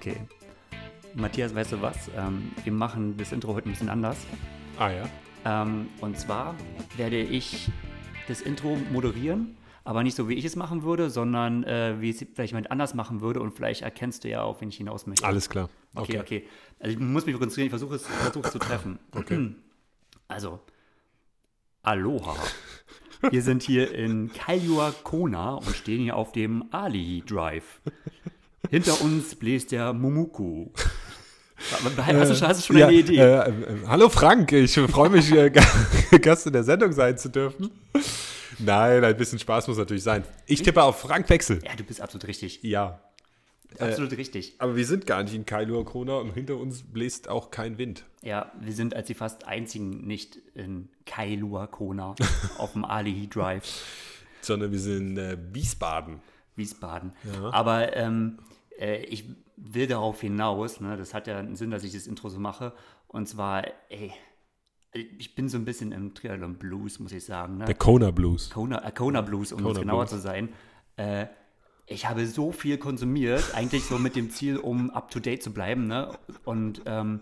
Okay. Matthias, weißt du was? Ähm, wir machen das Intro heute ein bisschen anders. Ah ja. Ähm, und zwar werde ich das Intro moderieren, aber nicht so, wie ich es machen würde, sondern äh, wie es vielleicht jemand anders machen würde. Und vielleicht erkennst du ja auch, wenn ich hinaus möchte. Alles klar. Okay, okay. Also ich muss mich konzentrieren, ich versuche es, versuche es zu treffen. Okay. Also, Aloha. Wir sind hier in Kailua Kona und stehen hier auf dem Ali Drive. Hinter uns bläst der Mumuku. Hast du, hast du schon ja, eine Idee? Äh, äh, hallo Frank, ich freue mich, äh, Gast in der Sendung sein zu dürfen. Nein, ein bisschen Spaß muss natürlich sein. Ich tippe auf Frank Wechsel. ja, du bist absolut richtig. Ja. Absolut richtig. Aber wir sind gar nicht in Kailua Kona und hinter uns bläst auch kein Wind. Ja, wir sind als die fast einzigen nicht in Kailua Kona auf dem Ali Drive. Sondern wir sind in äh, Wiesbaden. Wiesbaden. Aber ähm, äh, ich will darauf hinaus, ne, das hat ja einen Sinn, dass ich das Intro so mache. Und zwar, ey, ich bin so ein bisschen im Triathlon Blues, muss ich sagen. Ne? Der Kona Blues. Kona, äh, Kona Blues, um Kona es genauer Blues. zu sein. Äh, ich habe so viel konsumiert, eigentlich so mit dem Ziel, um up to date zu bleiben. Ne? Und ähm,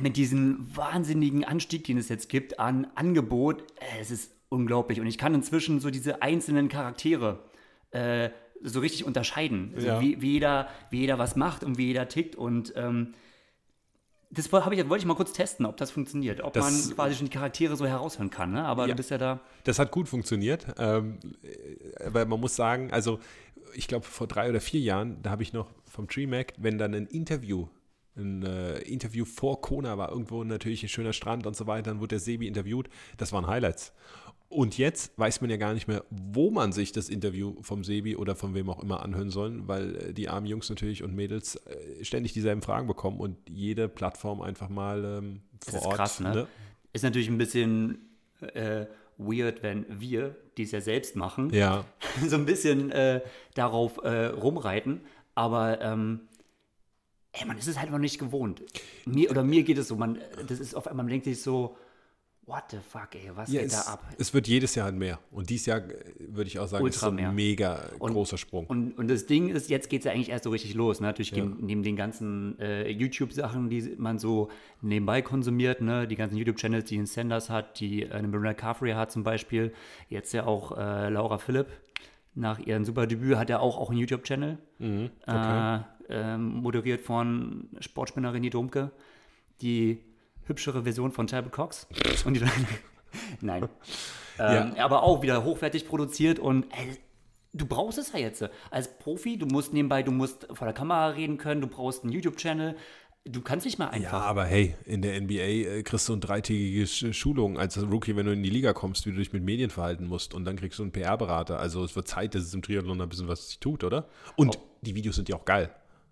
mit diesem wahnsinnigen Anstieg, den es jetzt gibt an Angebot, äh, es ist unglaublich. Und ich kann inzwischen so diese einzelnen Charaktere äh, so richtig unterscheiden. Also Ja. wie, wie, jeder, wie jeder was macht und wie jeder tickt. Und ähm, das woll- hab ich, wollte ich mal kurz testen, ob das funktioniert. Ob Das- man quasi schon die Charaktere so heraushören kann. Ne? Aber Ja. du bist ja da. Das hat gut funktioniert. Ähm, äh, aber man muss sagen, also ich glaube vor drei oder vier Jahren, da habe ich noch vom TreeMac, wenn dann ein Interview, ein äh, Interview vor Kona war, irgendwo natürlich ein schöner Strand und so weiter, dann wurde der Sebi interviewt. Das waren Highlights. Und jetzt weiß man ja gar nicht mehr, wo man sich das Interview vom Sebi oder von wem auch immer anhören soll, weil äh, die armen Jungs natürlich und Mädels äh, ständig dieselben Fragen bekommen und jede Plattform einfach mal ähm, Das vor ist Ort. krass, ne? Ist natürlich ein bisschen äh, weird, wenn wir, die es ja selbst machen, Ja, so ein bisschen äh, darauf äh, rumreiten. Aber ähm, ey, man ist es halt noch nicht gewohnt. Mir, oder mir geht es so, man, das ist auf einmal, man denkt sich so, what the fuck, ey, was Ja, geht es, da ab? es wird jedes Jahr halt mehr. Und dieses Jahr, äh, würde ich auch sagen, Ultra ist so ein mehr. mega Und- großer Sprung. Und, und das Ding ist, jetzt geht es ja eigentlich erst so richtig los. Ne? Natürlich Ja. neben den ganzen äh, YouTube-Sachen, die man so nebenbei konsumiert, ne? die ganzen YouTube-Channels, die ein Sanders hat, die äh, eine Marina Carfrey hat zum Beispiel, jetzt ja auch äh, Laura Philipp. Nach ihrem Superdebüt hat er auch, auch einen YouTube-Channel, Mhm, äh, ähm, moderiert von Sportspinnerin die Domke, die hübschere Version von Talbot Cox. Und die, Nein. Ähm, Aber auch wieder hochwertig produziert und ey, du brauchst es ja jetzt. Als Profi, du musst nebenbei, du musst vor der Kamera reden können, du brauchst einen YouTube-Channel. Du kannst nicht mal Ja, einfach. aber hey, in der NBA äh, kriegst du eine dreitägige Sch- Schulung als Rookie, wenn du in die Liga kommst, wie du dich mit Medien verhalten musst. Und dann kriegst du einen PR-Berater. Also es wird Zeit, dass es im Triathlon ein bisschen was sich tut, oder? Und die Videos sind ja auch geil.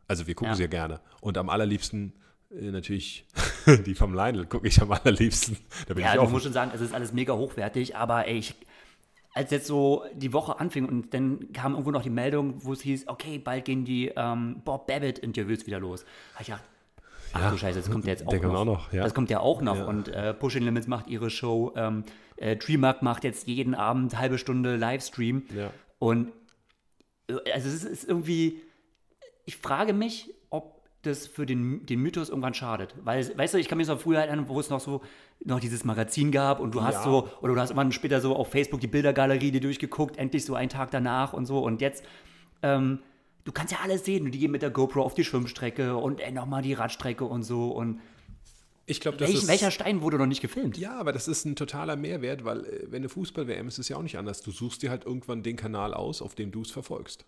Also wir gucken Oh. Ja. sie ja gerne. Und am allerliebsten äh, natürlich die vom Lionel gucke ich am allerliebsten. Da bin Ja, ich du auch. musst schon sagen, es ist alles mega hochwertig, aber ey, ich, als jetzt so die Woche anfing und dann kam irgendwo noch die Meldung, wo es hieß, okay, bald gehen die ähm, Bob Babbitt-Interviews wieder los. Hab ich gedacht, ach Ja, du Scheiße, das kommt ja jetzt auch noch. auch noch, ja. Das kommt ja auch noch. Ja. Und äh, Pushing Limits macht ihre Show, ähm, äh, Treemark macht jetzt jeden Abend halbe Stunde Livestream. Und äh, also es ist irgendwie, ich frage mich, das für den, den Mythos irgendwann schadet. Weil, weißt du, ich kann mich noch früher erinnern, wo es noch so noch dieses Magazin gab und du hast Ja. so, oder du hast irgendwann später so auf Facebook die Bildergalerie dir durchgeguckt, endlich so einen Tag danach und so. Und jetzt, ähm, du kannst ja alles sehen. Die gehen mit der GoPro auf die Schwimmstrecke und ey, nochmal die Radstrecke und so. Und Ich glaube, das welch, ist... welcher Stein wurde noch nicht gefilmt? Ja, aber das ist ein totaler Mehrwert, weil äh, wenn eine Fußball-WM ist, ist es ja auch nicht anders. Du suchst dir halt irgendwann den Kanal aus, auf dem du es verfolgst.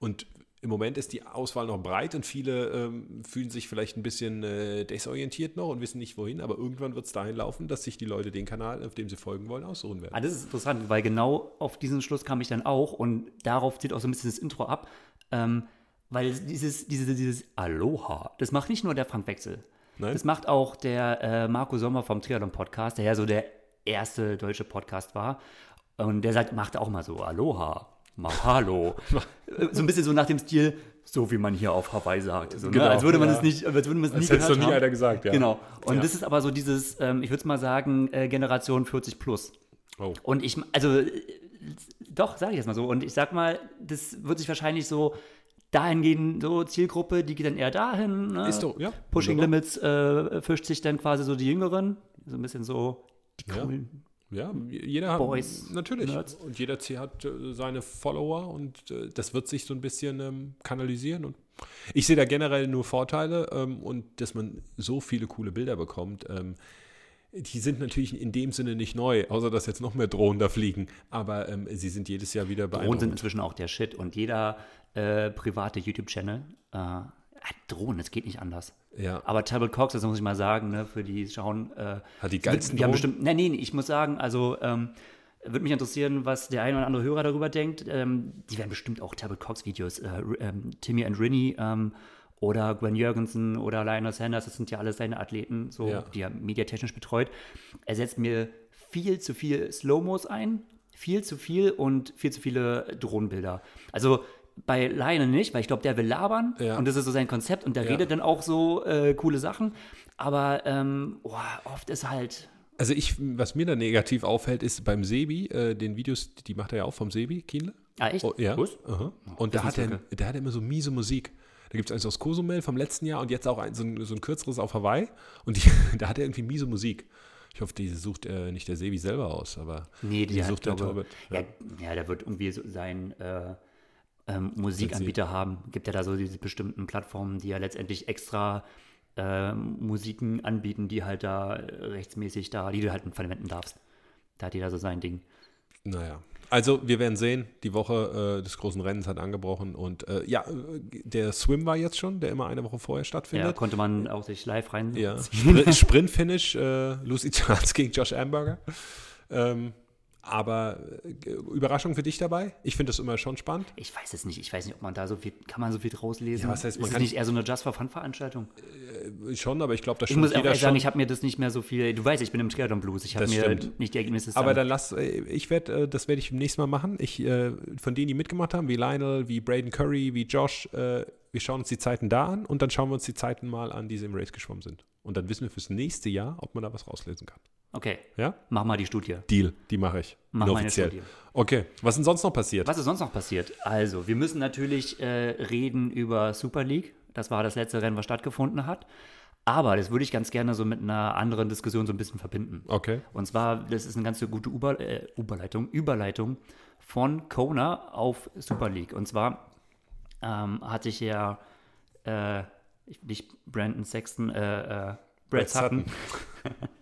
Und im Moment ist die Auswahl noch breit und viele ähm, fühlen sich vielleicht ein bisschen äh, desorientiert noch und wissen nicht wohin, aber irgendwann wird es dahin laufen, dass sich die Leute den Kanal, auf dem sie folgen wollen, aussuchen werden. Ah, das ist interessant, weil genau auf diesen Schluss kam ich dann auch und darauf zieht auch so ein bisschen das Intro ab, ähm, weil dieses, dieses, dieses Aloha, das macht nicht nur der Frank Wechsel, Nein? das macht auch der äh, Marco Sommer vom Triathlon Podcast, der ja so der erste deutsche Podcast war und der sagt, macht auch mal so Aloha, Mahalo, so ein bisschen so nach dem Stil, so wie man hier auf Hawaii sagt, so, Genau, ne? als würde man ja. es nicht, als würde man es nie es gehört noch nie haben. einer gesagt, ja. Genau. Und Ja. das ist aber so dieses, ähm, ich würde mal sagen, äh, Generation 40 plus. Oh. Und ich, also, äh, doch, sage ich jetzt mal so. Und ich sag mal, das wird sich wahrscheinlich so dahingehend so Zielgruppe, die geht dann eher dahin. Ne? Ist doch, ja. Pushing. Limits äh, fischt sich dann quasi so die Jüngeren, so ein bisschen so die coolen. Ja, jeder Boys, hat natürlich. Nerds. Und jeder Z- hat äh, seine Follower und äh, das wird sich so ein bisschen ähm, kanalisieren. Und ich sehe da generell nur Vorteile ähm, und dass man so viele coole Bilder bekommt. Ähm, die sind natürlich in dem Sinne nicht neu, außer dass jetzt noch mehr Drohnen da fliegen. Aber ähm, sie sind jedes Jahr wieder Drohnen sind inzwischen auch der Shit und jeder äh, private YouTube-Channel äh, hat Drohnen, es geht nicht anders. Ja, Aber Tablet Cox, das muss ich mal sagen, ne, für die schauen. Äh, hat die geilsten wir haben Drohnen. bestimmt, nee, nee, ich muss sagen, also ähm, würde mich interessieren, was der ein oder andere Hörer darüber denkt. Ähm, die werden bestimmt auch Tablet Cox Videos, äh, ähm, Timmy and Rinny ähm, oder Gwen Jürgensen oder Lionel Sanders, das sind ja alles seine Athleten, so, Ja. die er mediatechnisch betreut. Er setzt mir viel zu viel Slow-Mos ein, viel zu viel und viel zu viele Drohnenbilder. Also bei Lionel nicht, weil ich glaube, der will labern Ja. und das ist so sein Konzept und der Ja. redet dann auch so äh, coole Sachen. Aber ähm, boah, oft ist halt Also ich, was mir da negativ auffällt, ist beim Sebi, äh, den Videos, die macht er ja auch vom Sebi, Kienle. Ah, echt? Oh, ja. Gut. Aha. Und das da hat, er, da hat er immer so miese Musik. Da gibt es eins aus Cozumel vom letzten Jahr und jetzt auch ein, so, ein, so ein kürzeres auf Hawaii. Und die, da hat er irgendwie miese Musik. Ich hoffe, diese sucht äh, nicht der Sebi selber aus, aber Nee, die, die hat, sucht der glaube, Torbert. ja, ja, der wird irgendwie so seinen äh, ähm, Musikanbieter haben. Gibt ja da so diese bestimmten Plattformen, die ja letztendlich extra äh, Musiken anbieten, die halt da äh, rechtsmäßig da, die du halt verwenden darfst. Da hat jeder so sein Ding. Naja. Also, wir werden sehen, die Woche äh, des großen Rennens hat angebrochen und äh, ja, äh, der Swim war jetzt schon, der immer eine Woche vorher Ja, stattfindet. konnte man auch sich live rein. Ja, Spr- Sprint-Finish, äh, Lucy Charles gegen Josh Amberger. Ähm, aber äh, Überraschung für dich dabei? Ich finde das immer schon spannend. Ich weiß es nicht. Ich weiß nicht, ob man da so viel, kann man so viel draus lesen? Ja, was heißt, man ist kann- nicht eher so eine Just for Fun Veranstaltung? Äh, Schon, aber ich glaube, da Ich stimmt muss auch sagen, ich habe mir das nicht mehr so viel. Du weißt, ich bin im Triathlon Blues. Ich habe Das mir stimmt. nicht die Ergebnisse aber sagen. dann lass, äh, ich werde, äh, das werde ich nächstes Mal machen. Ich, von denen, die mitgemacht haben, wie Lionel, wie Braden Curry, wie Josh, wir schauen uns die Zeiten da an und dann schauen wir uns die Zeiten mal an, die sie im Race geschwommen sind. Und dann wissen wir fürs nächste Jahr, ob man da was rauslesen kann. Okay, Ja? mach mal die Studie. Deal, die mache ich. Mach mal eine. Studie. Okay, was ist denn sonst noch passiert? Was ist sonst noch passiert? Also, wir müssen natürlich äh, reden über Super League. Das war das letzte Rennen, was stattgefunden hat. Aber das würde ich ganz gerne so mit einer anderen Diskussion so ein bisschen verbinden. Okay. Und zwar, das ist eine ganz gute Über, äh, Überleitung, Überleitung von Kona auf Super League. Und zwar ähm, hatte ich ja äh, nicht Brandon Sexton, äh, äh, Brad Sutton.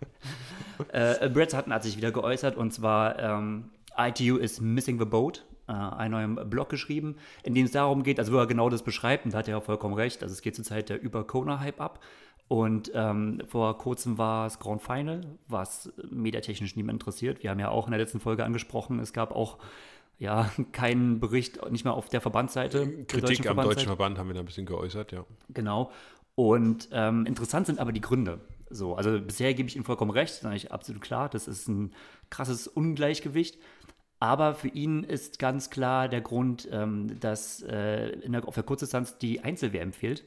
äh, Brad Sutton hat sich wieder geäußert und zwar ähm, ITU is missing the boat. Äh, einen neuen Blog geschrieben, in dem es darum geht, also wo er genau das beschreibt, und da hat er ja vollkommen recht, also es geht zurzeit der über Kona-Hype ab. Und ähm, vor kurzem war es Grand Final, was mediatechnisch niemand interessiert. Wir haben ja auch in der letzten Folge angesprochen, es gab auch ja keinen Bericht, nicht mal auf der Verbandsseite. der Kritik deutschen am Verbandsseite. deutschen Verband haben wir da ein bisschen geäußert, ja. Genau. Und ähm, interessant sind aber die Gründe. So, also bisher gebe ich Ihnen vollkommen recht, ist eigentlich absolut klar, das ist ein krasses Ungleichgewicht. Aber für ihn ist ganz klar der Grund, ähm, dass äh, der, auf der Kurzdistanz die Einzel-WM fehlt.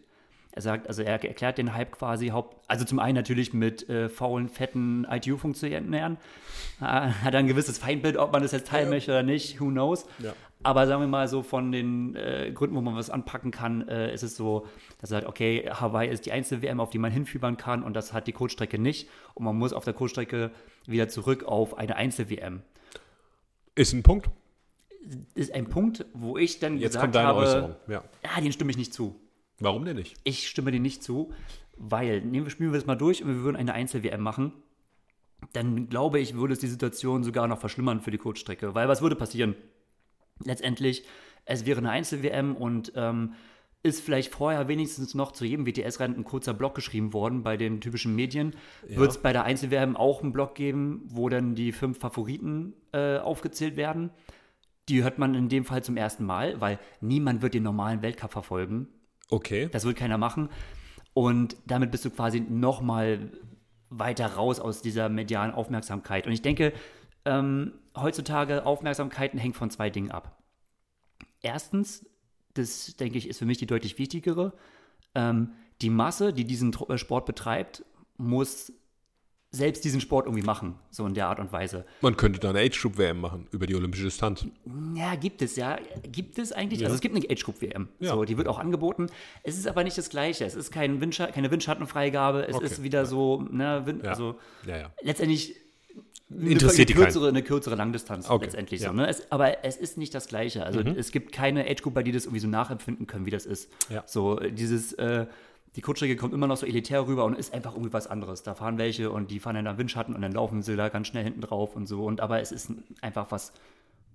Er sagt, also er erklärt den Hype quasi haupt, also zum einen natürlich mit äh, faulen, fetten ITU-Funktionären. Äh, hat ein gewisses Feindbild, ob man das jetzt teilen möchte oder nicht, who knows. Ja. Aber sagen wir mal so von den äh, Gründen, wo man was anpacken kann, äh, ist es so, dass er sagt, okay, Hawaii ist die einzige WM, auf die man hinfiebern kann und das hat die Kurzstrecke nicht. Und man muss auf der Kurzstrecke wieder zurück auf eine Einzel-WM. Ist ein Punkt. Ist ein Punkt, wo ich dann Jetzt gesagt kommt deine habe, Äußerung. Ja. ja, den stimme ich nicht zu. Warum denn nicht? Ich stimme dir nicht zu, weil, nehmen wir, spielen wir das mal durch und wir würden eine Einzel-WM machen, dann glaube ich, würde es die Situation sogar noch verschlimmern für die Kurzstrecke. Weil was würde passieren? Letztendlich, es wäre eine Einzel-WM und ähm, ist vielleicht vorher wenigstens noch zu jedem WTS-Rennen ein kurzer Block geschrieben worden bei den typischen Medien. Wird es bei der Einzel-WM auch einen Block geben, wo dann die fünf Favoriten äh, aufgezählt werden? Die hört man in dem Fall zum ersten Mal, weil niemand wird den normalen Weltcup verfolgen. Okay. Das wird keiner machen. Und damit bist du quasi noch mal weiter raus aus dieser medialen Aufmerksamkeit. Und ich denke, ähm, heutzutage Aufmerksamkeiten hängt von zwei Dingen ab. Erstens, das denke ich, ist für mich die deutlich wichtigere. Ähm, die Masse, die diesen äh, Sport betreibt, muss selbst diesen Sport irgendwie machen, so in der Art und Weise. Man könnte da eine Age-Group-WM machen über die olympische Distanz. Ja, gibt es, ja. Gibt es eigentlich? Ja. Also es gibt eine Age-Group-WM. Ja. So, die wird auch angeboten. Es ist aber nicht das Gleiche. Es ist kein Windscha keine Windschattenfreigabe. Es Okay. ist wieder so, ne, Wind, Ja. also Ja, ja. letztendlich Interessiert die eine kürzere, eine kürzere Langdistanz Okay, letztendlich ja. Mhm. so. Ne? Es, aber es ist nicht das Gleiche. Also es gibt keine Age-Group, bei die das irgendwie so nachempfinden können, wie das ist. Ja. So dieses, äh, die Kurzstrecke kommt immer noch so elitär rüber und ist einfach irgendwie was anderes. Da fahren welche und die fahren dann am Windschatten und dann laufen sie da ganz schnell hinten drauf und so. Und aber es ist einfach was,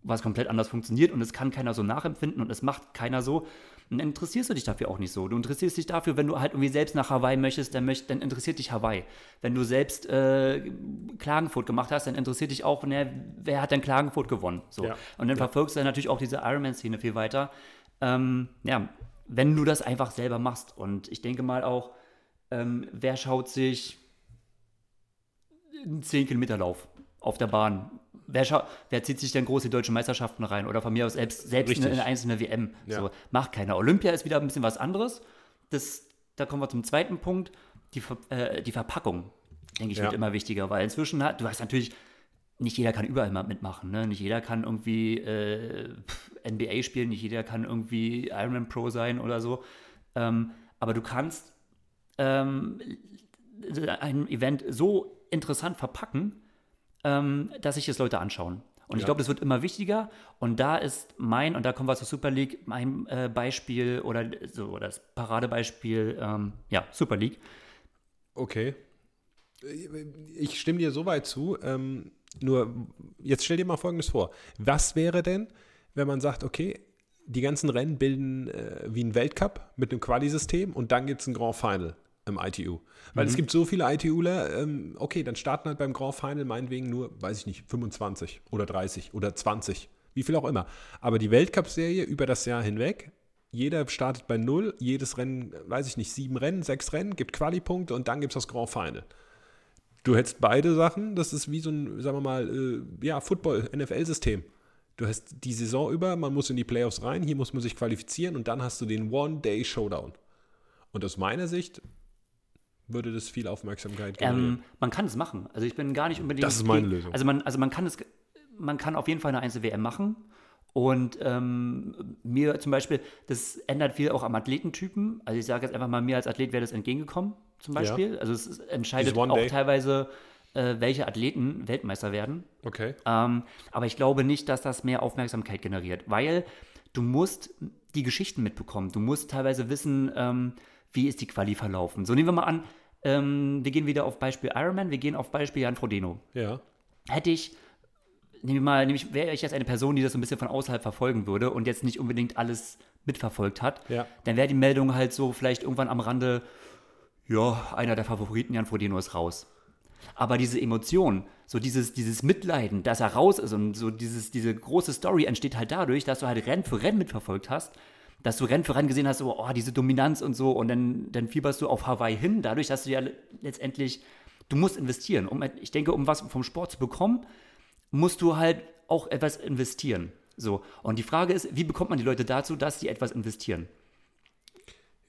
was komplett anders funktioniert und es kann keiner so nachempfinden und es macht keiner so. Und dann interessierst du dich dafür auch nicht so. Du interessierst dich dafür, wenn du halt irgendwie selbst nach Hawaii möchtest, dann, möcht, dann interessiert dich Hawaii. Wenn du selbst äh, Klagenfurt gemacht hast, dann interessiert dich auch, ne, wer hat denn Klagenfurt gewonnen? So. Ja. Und dann verfolgst du dann natürlich auch diese Ironman-Szene viel weiter. Ähm, ja, wenn du das einfach selber machst. Und ich denke mal auch, ähm, wer schaut sich einen 10-Kilometer-Lauf auf der Bahn? Wer, wer zieht sich denn große deutsche Meisterschaften rein? Oder von mir aus selbst, selbst eine, eine einzelne WM? Ja. So, macht keiner. Olympia ist wieder ein bisschen was anderes. Das, da kommen wir zum zweiten Punkt. Die, Ver- äh, die Verpackung, denke ich, Ja. wird immer wichtiger, weil inzwischen hat, du hast natürlich, nicht jeder kann überall mal mitmachen. Ne? Nicht jeder kann irgendwie äh, NBA spielen, nicht jeder kann irgendwie Ironman Pro sein oder so. Ähm, aber du kannst ähm, ein Event so interessant verpacken, ähm, dass sich das Leute anschauen. Und ich Ja. glaube, das wird immer wichtiger. Und da ist mein, und da kommen wir zur Super League, mein äh, Beispiel oder so das Paradebeispiel, ähm, ja, Super League. Okay. Ich stimme dir soweit zu. Ähm, nur, jetzt stell dir mal Folgendes vor. Was wäre denn, wenn man sagt, okay, die ganzen Rennen bilden äh, wie ein Weltcup mit einem Quali-System und dann gibt es ein Grand Final im ITU. Weil es gibt so viele ITUler, ähm, okay, dann starten halt beim Grand Final meinetwegen nur, weiß ich nicht, 25 oder 30 oder 20, wie viel auch immer. Aber die Weltcup-Serie über das Jahr hinweg, jeder startet bei null, jedes Rennen, weiß ich nicht, sieben Rennen, sechs Rennen, gibt Quali-Punkte und dann gibt es das Grand Final. Du hättest beide Sachen, das ist wie so ein, sagen wir mal, äh, ja, Football, NFL-System. Du hast die Saison über, man muss in die Playoffs rein, hier muss man sich qualifizieren und dann hast du den One-Day-Showdown. Und aus meiner Sicht würde das viel Aufmerksamkeit generieren. Ähm, man kann es machen. Also ich bin gar nicht unbedingt. Das ist meine gegen- Lösung. Also man, also man kann es, man kann auf jeden Fall eine Einzel-WM machen. Und ähm, mir zum Beispiel, das ändert viel auch am Athletentypen. Also ich sage jetzt einfach mal, mir als Athlet wäre das entgegengekommen, zum Beispiel. Also es entscheidet auch Day. teilweise, äh, welche Athleten Weltmeister werden. Okay. Ähm, aber ich glaube nicht, dass das mehr Aufmerksamkeit generiert, weil du musst die Geschichten mitbekommen. Du musst teilweise wissen, ähm, wie ist die Quali verlaufen. So nehmen wir mal an, ähm, wir gehen wieder auf Beispiel Ironman, wir gehen auf Beispiel Jan Frodeno. Ja. Hätte ich, nehmen wir mal, nämlich wäre ich jetzt eine Person, die das so ein bisschen von außerhalb verfolgen würde und jetzt nicht unbedingt alles mitverfolgt hat, Ja. dann wäre die Meldung halt so vielleicht irgendwann am Rande, ja, einer der Favoriten, Jan Frodeno ist raus. Aber diese Emotion, so dieses, dieses Mitleiden, dass er raus ist und so dieses, diese große Story entsteht halt dadurch, dass du halt Rennen für Rennen mitverfolgt hast, dass du Rennen für Rennen gesehen hast, so, oh, diese Dominanz und so und dann, dann fieberst du auf Hawaii hin, dadurch, dass du ja le- letztendlich, du musst investieren. Um, ich denke, um was vom Sport zu bekommen, musst du halt auch etwas investieren. So. Und die Frage ist, wie bekommt man die Leute dazu, dass sie etwas investieren?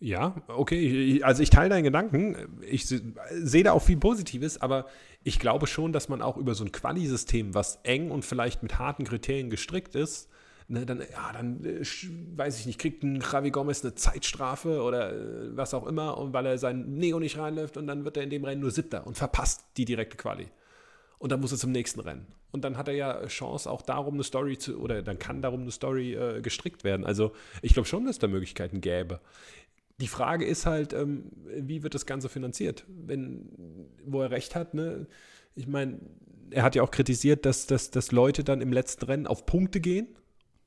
Ja, okay. Also ich teile deinen Gedanken. Ich se- sehe da auch viel Positives, aber ich glaube schon, dass man auch über so ein Quali-System, was eng und vielleicht mit harten Kriterien gestrickt ist, ne, dann, ja, dann äh, weiß ich nicht, kriegt ein Javi Gomez eine Zeitstrafe oder äh, was auch immer, und weil er sein Neo nicht reinläuft und dann wird er in dem Rennen nur Siebter und verpasst die direkte Quali. Und dann muss er zum nächsten Rennen. Und dann hat er ja Chance, auch darum eine Story zu, oder dann kann darum eine Story äh, gestrickt werden. Also ich glaube schon, dass es da Möglichkeiten gäbe. Die Frage ist halt, ähm, wie wird das Ganze finanziert? Wenn, wo er recht hat, ne? Ich meine, er hat ja auch kritisiert, dass, dass, dass Leute dann im letzten Rennen auf Punkte gehen,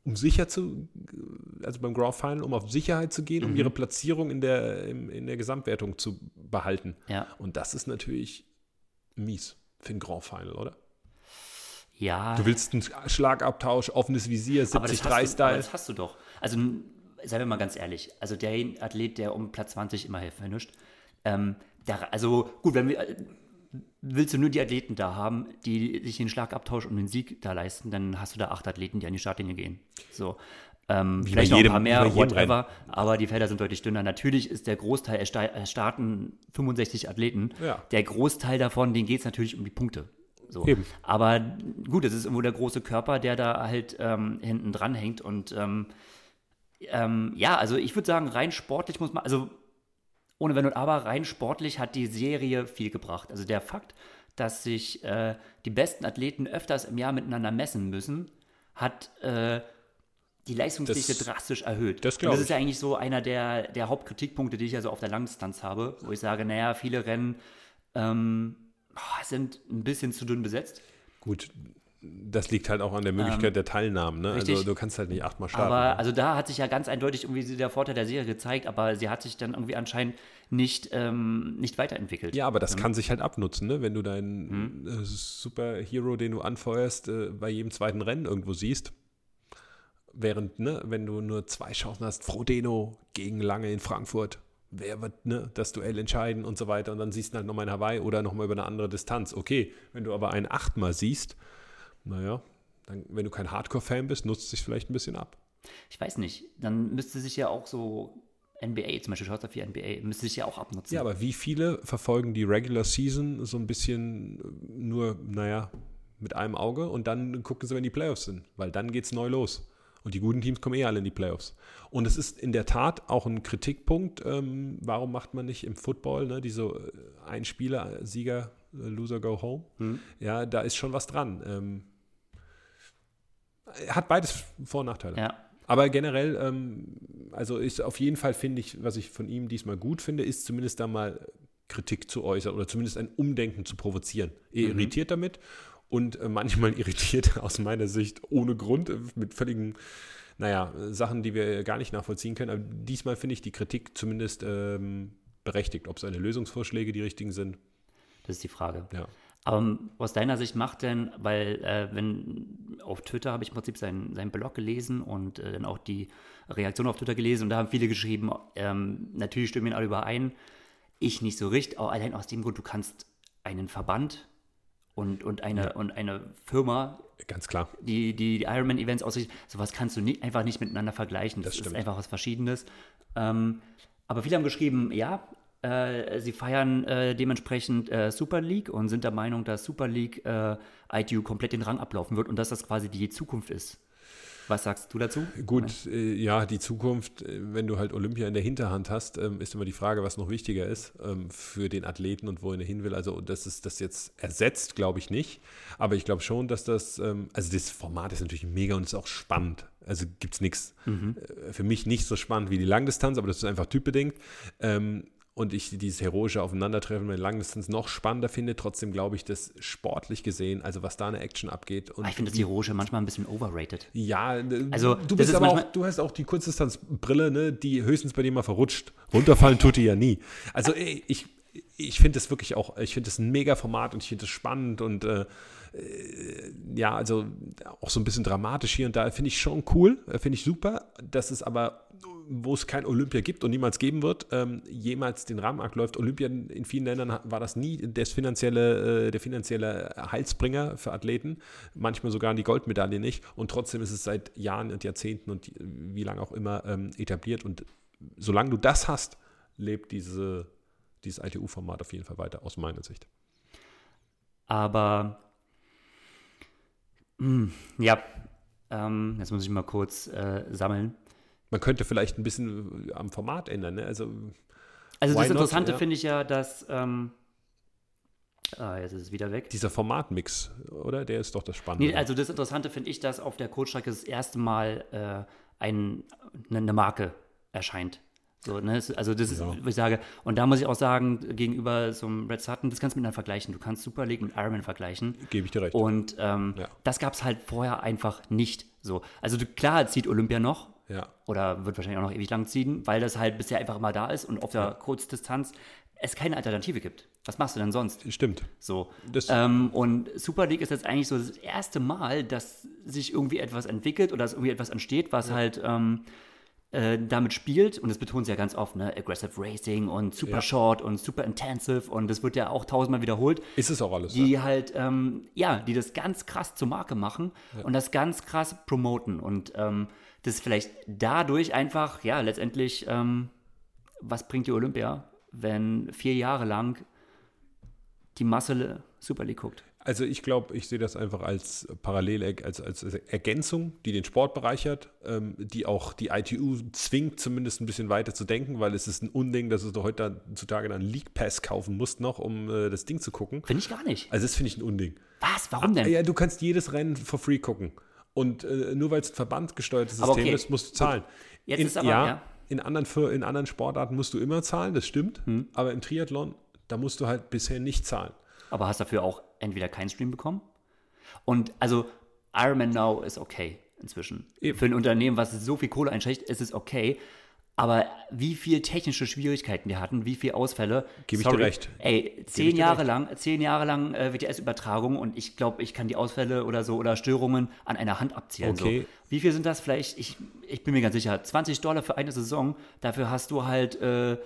um sicher zu, also beim Grand Final, um auf Sicherheit zu gehen, um ihre Platzierung in der, im, in der Gesamtwertung zu behalten. Ja. Und das ist natürlich mies für ein Grand Final, oder? Ja. Du willst einen Schlagabtausch, offenes Visier, Aber das, 70-3 hast du, aber Style. das hast du doch. Also, seien wir mal ganz ehrlich. Also, der Athlet, der um Platz 20 immer finisht, ähm, der, also gut, wenn wir, äh, willst du nur die Athleten da haben, die sich den Schlagabtausch um den Sieg da leisten, dann hast du da acht Athleten, die an die Startlinie gehen. So. Ähm, vielleicht noch ein paar mehr, whatever, aber die Felder sind deutlich dünner. Natürlich ist der Großteil, es sta- es starten 65 Athleten. Ja. Der Großteil davon, denen geht es natürlich um die Punkte. So. Eben. Aber gut, es ist irgendwo der große Körper, der da halt ähm, hinten dran hängt. Und ähm, ähm, ja, also ich würde sagen, rein sportlich muss man, also ohne Wenn und Aber, rein sportlich hat die Serie viel gebracht. Also der Fakt, dass sich äh, die besten Athleten öfters im Jahr miteinander messen müssen, hat äh, die Leistungsdichte Das- drastisch erhöht. das das ist ja eigentlich so einer der, der Hauptkritikpunkte, die ich ja so auf der Langdistanz habe, wo ich sage, naja, viele Rennen ähm, oh, sind ein bisschen zu dünn besetzt. Gut, das liegt halt auch an der Möglichkeit der Teilnahmen. Ne? Also Ähm, du kannst halt nicht achtmal starten. Aber ne? also da hat sich ja ganz eindeutig irgendwie der Vorteil der Serie gezeigt, aber sie hat sich dann irgendwie anscheinend nicht, ähm, nicht weiterentwickelt. Ja, aber das kann sich halt abnutzen, ne? wenn du deinen äh, Superhero, den du anfeuerst, äh, bei jedem zweiten Rennen irgendwo siehst. Während, ne, wenn du nur zwei Chancen hast, Frodeno gegen Lange in Frankfurt, wer wird ne, das Duell entscheiden und so weiter und dann siehst du halt nochmal in Hawaii oder nochmal über eine andere Distanz. Okay, wenn du aber einen achtmal siehst, naja, dann, wenn du kein Hardcore-Fan bist, nutzt es sich vielleicht ein bisschen ab. Ich weiß nicht, dann müsste sich ja auch so NBA, zum Beispiel schaut auf die NBA, müsste sich ja auch abnutzen. Ja, aber wie viele verfolgen die Regular Season so ein bisschen äh, nur, naja, mit einem Auge und dann gucken sie, wenn die Playoffs sind, weil dann geht es neu los. Und die guten Teams kommen eh alle in die Playoffs. Und es ist in der Tat auch ein Kritikpunkt, ähm, warum macht man nicht im Football ne, diese äh, Einspieler, Sieger, äh, Loser go home? Ja, da ist schon was dran. Ähm, hat beides Vor- und Nachteile. ja. Aber generell, ähm, also ist auf jeden Fall finde ich, was ich von ihm diesmal gut finde, ist zumindest da mal Kritik zu äußern oder zumindest ein Umdenken zu provozieren. Er irritiert damit und äh, manchmal irritiert aus meiner Sicht ohne Grund äh, mit völligen, naja, Sachen, die wir gar nicht nachvollziehen können. Aber diesmal finde ich die Kritik zumindest ähm, berechtigt. Ob seine Lösungsvorschläge die richtigen sind, Das ist die Frage. ja. Aber aus deiner Sicht macht denn, weil äh, wenn auf Twitter habe ich im Prinzip seinen, seinen Blog gelesen und äh, dann auch die Reaktion auf Twitter gelesen und da haben viele geschrieben, ähm, natürlich stimmen wir alle überein, ich nicht so richtig, auch allein aus dem Grund, du kannst einen Verband und, und, eine, und eine Firma, Ganz klar. die die, Ironman-Events ausrichtet, sowas kannst du nie, einfach nicht miteinander vergleichen. Das, Das ist einfach was Verschiedenes. Ähm, aber viele haben geschrieben, ja, äh, sie feiern äh, dementsprechend äh, Super League und sind der Meinung, dass Super League äh, ITU komplett den Rang ablaufen wird und dass das quasi die Zukunft ist. Was sagst du dazu? Gut, äh, ja, die Zukunft, äh, wenn du halt Olympia in der Hinterhand hast, ähm, ist immer die Frage, was noch wichtiger ist ähm, für den Athleten und wohin er hin will. Also, dass es das jetzt ersetzt, glaube ich nicht. Aber ich glaube schon, dass das, ähm, also das Format ist natürlich mega und ist auch spannend. Also gibt es nichts, äh, für mich nicht so spannend wie die Langdistanz, aber das ist einfach typbedingt. Und ich dieses heroische Aufeinandertreffen mit Langdistanz noch spannender finde. Trotzdem glaube ich, dass sportlich gesehen, also was da eine Action abgeht und Ich finde das Heroische manchmal ein bisschen overrated. ja, Also, du bist ist aber auch, du hast auch die Kurzdistanzbrille, ne, die höchstens bei dir mal verrutscht. Runterfallen tut die ja nie. Also ich, ich finde das wirklich auch, ich finde das ein mega Format und ich finde das spannend und äh, ja, also auch so ein bisschen dramatisch hier und da finde ich schon cool, äh, finde ich super, dass es aber, wo es kein Olympia gibt und niemals geben wird, ähm, jemals den Rahmenakt läuft. Olympia in vielen Ländern war das nie das finanzielle, äh, der finanzielle Heilsbringer für Athleten, manchmal sogar die Goldmedaille nicht und trotzdem ist es seit Jahren und Jahrzehnten und wie lange auch immer ähm, etabliert und solange du das hast, lebt diese, dieses ITU-Format auf jeden Fall weiter, aus meiner Sicht. Aber ja, ähm, jetzt muss ich mal kurz äh, sammeln. Man könnte vielleicht ein bisschen am Format ändern, ne? Also Also das? Interessante Ja. finde ich ja, dass ähm, ah, jetzt ist es wieder weg. dieser Formatmix, oder? Der ist doch das Spannende. Nee, also das Interessante finde ich, dass auf der Kurzstrecke das erste Mal äh, ein, eine, eine Marke erscheint. So, ne? Also das ist, Ja. wo ich sage, und da muss ich auch sagen, gegenüber so einem Red Sutton, das kannst du miteinander vergleichen. Du kannst Super League mit Ironman vergleichen. Gebe ich dir recht. Und ähm, Ja. das gab es halt vorher einfach nicht so. Also klar zieht Olympia noch, ja. oder wird wahrscheinlich auch noch ewig lang ziehen, weil das halt bisher einfach immer da ist und auf der Kurzdistanz es keine Alternative gibt. Was machst du denn sonst? Stimmt. So. Ähm, und Super League ist jetzt eigentlich so das erste Mal, dass sich irgendwie etwas entwickelt oder dass irgendwie etwas entsteht, was halt ähm, äh, damit spielt, und das betont sie ja ganz oft, ne, Aggressive Racing und Super Ja. Short und Super Intensive und das wird ja auch tausendmal wiederholt, Ist es auch alles. die ja. halt, ähm, ja, die das ganz krass zur Marke machen und das ganz krass promoten und ähm, das vielleicht dadurch einfach, ja, letztendlich, ähm, was bringt die Olympia, wenn vier Jahre lang die Masse Super League guckt? Also ich glaube, ich sehe das einfach als Parallel, als, als Ergänzung, die den Sport bereichert, ähm, die auch die ITU zwingt, zumindest ein bisschen weiter zu denken, weil es ist ein Unding, dass du heutzutage dann League Pass kaufen musst noch, um äh, das Ding zu gucken. Finde ich gar nicht. Also das finde ich ein Unding. Was? Warum denn? Ja, du kannst jedes Rennen for free gucken. Und äh, nur weil es ein verbandgesteuertes System okay, ist, musst du zahlen. Jetzt in, ist aber- ja, ja. In, anderen, in anderen Sportarten musst du immer zahlen, das stimmt. Hm. Aber im Triathlon, da musst du halt bisher nicht zahlen. Aber hast dafür auch entweder keinen Stream bekommen? Und also Ironman Now ist okay inzwischen. Eben. Für ein Unternehmen, was so viel Kohle einsteckt, ist es okay. Aber wie viel technische Schwierigkeiten die hatten, wie viel Ausfälle. Gebe ich dir recht. Ey, zehn Jahre recht. lang, zehn Jahre lang äh, WTS-Übertragung und ich glaube, ich kann die Ausfälle oder so oder Störungen an einer Hand abzählen. Okay. So. Wie viel sind das vielleicht? Ich, ich bin mir ganz sicher, 20 Dollar für eine Saison, dafür hast du halt äh,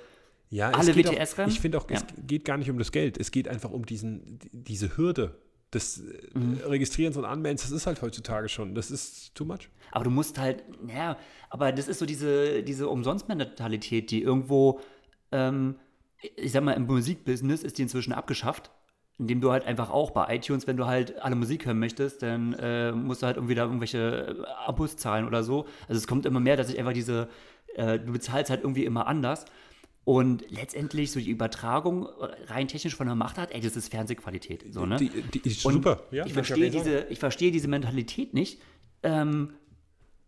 Ja, Alle es WTS-Rennen? Ich finde auch, es Ja. geht gar nicht um das Geld. Es geht einfach um diesen, diese Hürde des äh, Mhm. Registrierens und Anmeldens. Das ist halt heutzutage schon. Das ist too much. Aber du musst halt, naja, aber das ist so diese, diese Umsonst-Mentalität, die irgendwo, ähm, ich sag mal, im Musikbusiness ist die inzwischen abgeschafft. Indem du halt einfach auch bei iTunes, wenn du halt alle Musik hören möchtest, dann äh, musst du halt irgendwie da irgendwelche äh, Abos zahlen oder so. Also es kommt immer mehr, dass ich einfach diese, äh, du bezahlst halt irgendwie immer anders. Und letztendlich so die Übertragung äh, rein technisch von der Macht hat, ey, das ist Fernsehqualität. So, ne? Die, die ist Und super. Ja, ich, verstehe diese, ich verstehe diese Mentalität nicht, ähm,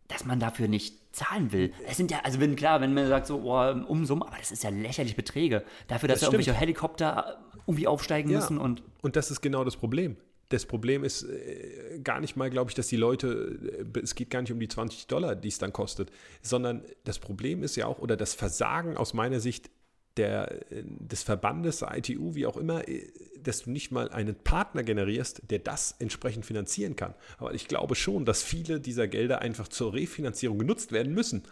dass man dafür nicht zahlen will. Es sind ja, also wenn klar, wenn man sagt so, oh, Umsummen, aber das ist ja lächerlich Beträge. Dafür, dass Das da irgendwelche. Helikopter irgendwie aufsteigen Ja. müssen und Und das ist genau das Problem. Das Problem ist äh, gar nicht mal, glaube ich, dass die Leute, äh, es geht gar nicht um die 20 Dollar, die es dann kostet, sondern das Problem ist ja auch, oder das Versagen aus meiner Sicht der, äh, des Verbandes, ITU, wie auch immer, äh, dass du nicht mal einen Partner generierst, der das entsprechend finanzieren kann. Aber ich glaube schon, dass viele dieser Gelder einfach zur Refinanzierung genutzt werden müssen.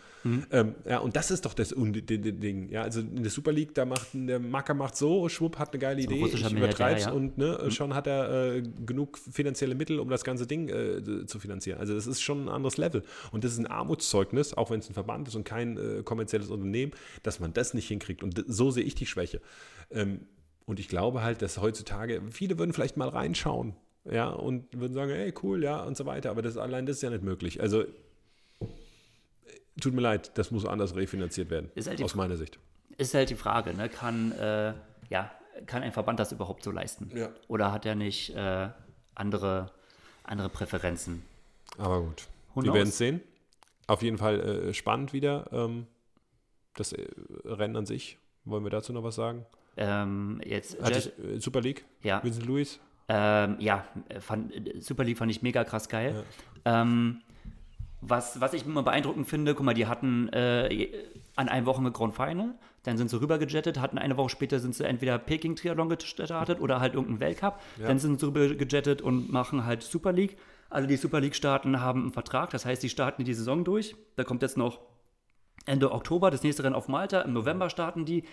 Ähm, ja, und das ist doch das Ding. Ja, also in der Super League, da macht der Macker macht so, Schwupp hat eine geile Idee, russischer ich übertreib's ja. und ne, schon hat er äh, genug finanzielle Mittel, um das ganze Ding äh, zu finanzieren. Also das ist schon ein anderes Level. Und das ist ein Armutszeugnis, auch wenn es ein Verband ist und kein äh, kommerzielles Unternehmen, dass man das nicht hinkriegt. Und so sehe ich die Schwäche. Ähm, und ich glaube halt, dass heutzutage, viele würden vielleicht mal reinschauen, ja, und würden sagen, hey, cool, ja, und so weiter. Aber das allein das ist ja nicht möglich. Also tut mir leid, das muss anders refinanziert werden, halt aus meiner Sicht. ist halt die Frage, ne? Kann, äh, ja, kann ein Verband das überhaupt so leisten? Ja. Oder hat er nicht äh, andere, andere Präferenzen? Aber gut, Who wir werden es sehen. Auf jeden Fall äh, spannend wieder. Ähm, das äh, Rennen an sich. Wollen wir dazu noch was sagen? Ähm, jetzt, Hatte ich, äh, Super League, ja. Vincent Lewis. Ähm, ja, fand, Super League fand ich mega krass geil. Ähm, was, was ich immer beeindruckend finde, guck mal, die hatten äh, an einem Wochenende Grand Final, dann sind sie rübergejettet, hatten eine Woche später sind sie entweder Peking Triathlon gestartet oder halt irgendein Weltcup, dann sind sie rübergejettet und machen halt Super League. Alle, die Super League starten, haben einen Vertrag, das heißt, die starten die Saison durch. Da kommt jetzt noch Ende Oktober das nächste Rennen auf Malta, im November starten die.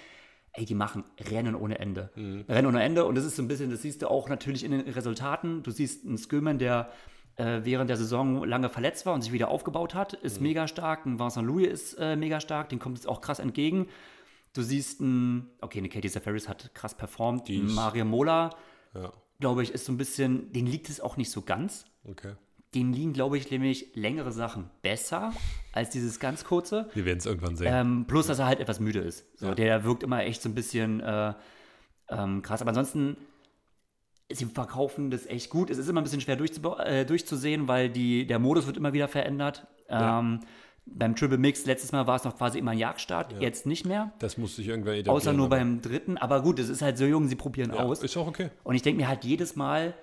Ey, die machen Rennen ohne Ende. Rennen ohne Ende und das ist so ein bisschen, das siehst du auch natürlich in den Resultaten. Du siehst einen Skillman, der äh, während der Saison lange verletzt war und sich wieder aufgebaut hat, ist mega stark. Ein Vincent Louis ist äh, mega stark, den kommt es auch krass entgegen. Du siehst ein, okay, eine Katie Safaris hat krass performt. Mario Mola, Ja, glaube ich, ist so ein bisschen, den liegt es auch nicht so ganz. okay. Den liegen, glaube ich, nämlich längere Sachen besser als dieses ganz kurze. Wir werden es irgendwann sehen. Ähm, plus, dass er halt etwas müde ist. So, Ja. Der wirkt immer echt so ein bisschen äh, ähm, krass. Aber ansonsten, sie verkaufen das echt gut. Es ist immer ein bisschen schwer äh, durchzusehen, weil die, der Modus wird immer wieder verändert. Ja. Ähm, beim Triple Mix, letztes Mal war es noch quasi immer ein Jagdstart, jetzt nicht mehr. das muss sich irgendwann etablieren. Außer nur aber- beim dritten. Aber gut, es ist halt so jung, sie probieren ja, aus. Ist auch okay. Und ich denke mir halt jedes Mal,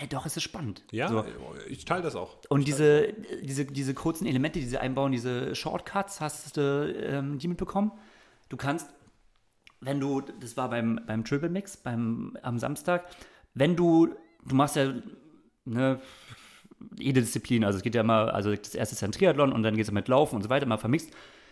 äh, doch, es ist spannend. Ja, So. ich teile das auch. Und diese, diese, diese kurzen Elemente, die sie einbauen, diese Shortcuts, hast du ähm, die mitbekommen? Du kannst, wenn du, das war beim, beim Triple Mix beim, am Samstag, wenn du, du machst ja ne, jede Disziplin, also es geht ja immer, also das erste ist ja ein Triathlon und dann geht es mit Laufen und so weiter, mal vermixt.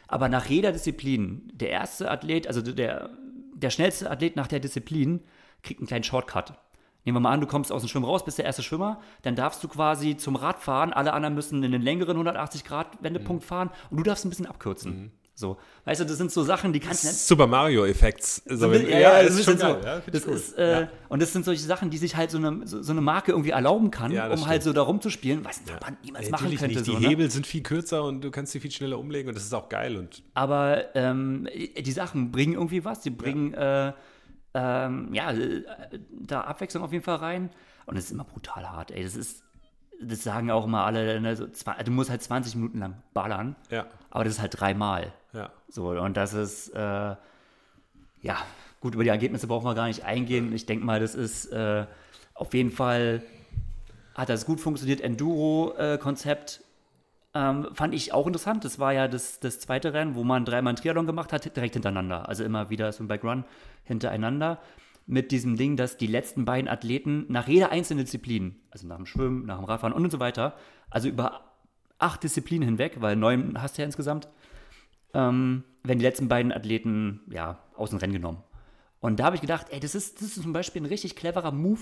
Aber nach jeder Disziplin, der erste Athlet, also der, der schnellste Athlet nach der Disziplin, kriegt einen kleinen Shortcut. Nehmen wir mal an, du kommst aus dem Schwimmen raus, bist der erste Schwimmer, dann darfst du quasi zum Radfahren, alle anderen müssen in den längeren 180-Grad-Wendepunkt mhm. fahren und du darfst ein bisschen abkürzen. Mhm. So, weißt du, das sind so Sachen, die kannst du nicht. Super Mario Effekts. So, ja, ja, das ist schon so. Ja, das cool. ist, äh, ja. Und das sind solche Sachen, die sich halt so eine, so, so eine Marke irgendwie erlauben kann, um stimmt. halt so da rumzuspielen, was ein Verband niemals machen könnte. Nicht. Die so, ne? Hebel sind viel kürzer und du kannst sie viel schneller umlegen und das ist auch geil. Und Aber ähm, die Sachen bringen irgendwie was. Die bringen äh, ähm, ja, äh, da Abwechslung auf jeden Fall rein. Und es ist immer brutal hart, ey. Das ist das sagen auch immer alle, ne, so zwei, du musst halt 20 Minuten lang ballern, ja. aber das ist halt dreimal. Ja. So, und das ist, äh, ja, gut, über die Ergebnisse brauchen wir gar nicht eingehen. Ich denke mal, das ist äh, auf jeden Fall, hat das gut funktioniert, Enduro-Konzept. Ähm, fand ich auch interessant. Das war ja das, das zweite Rennen, wo man dreimal einen Triathlon gemacht hat, direkt hintereinander. Also immer wieder so ein Bike-Run hintereinander mit diesem Ding, dass die letzten beiden Athleten nach jeder einzelnen Disziplin, also nach dem Schwimmen, nach dem Radfahren und, und so weiter, also über acht Disziplinen hinweg, weil neun hast du ja insgesamt, ähm, werden die letzten beiden Athleten ja aus dem Rennen genommen. Und da habe ich gedacht, ey, das ist, das ist zum Beispiel ein richtig cleverer Move,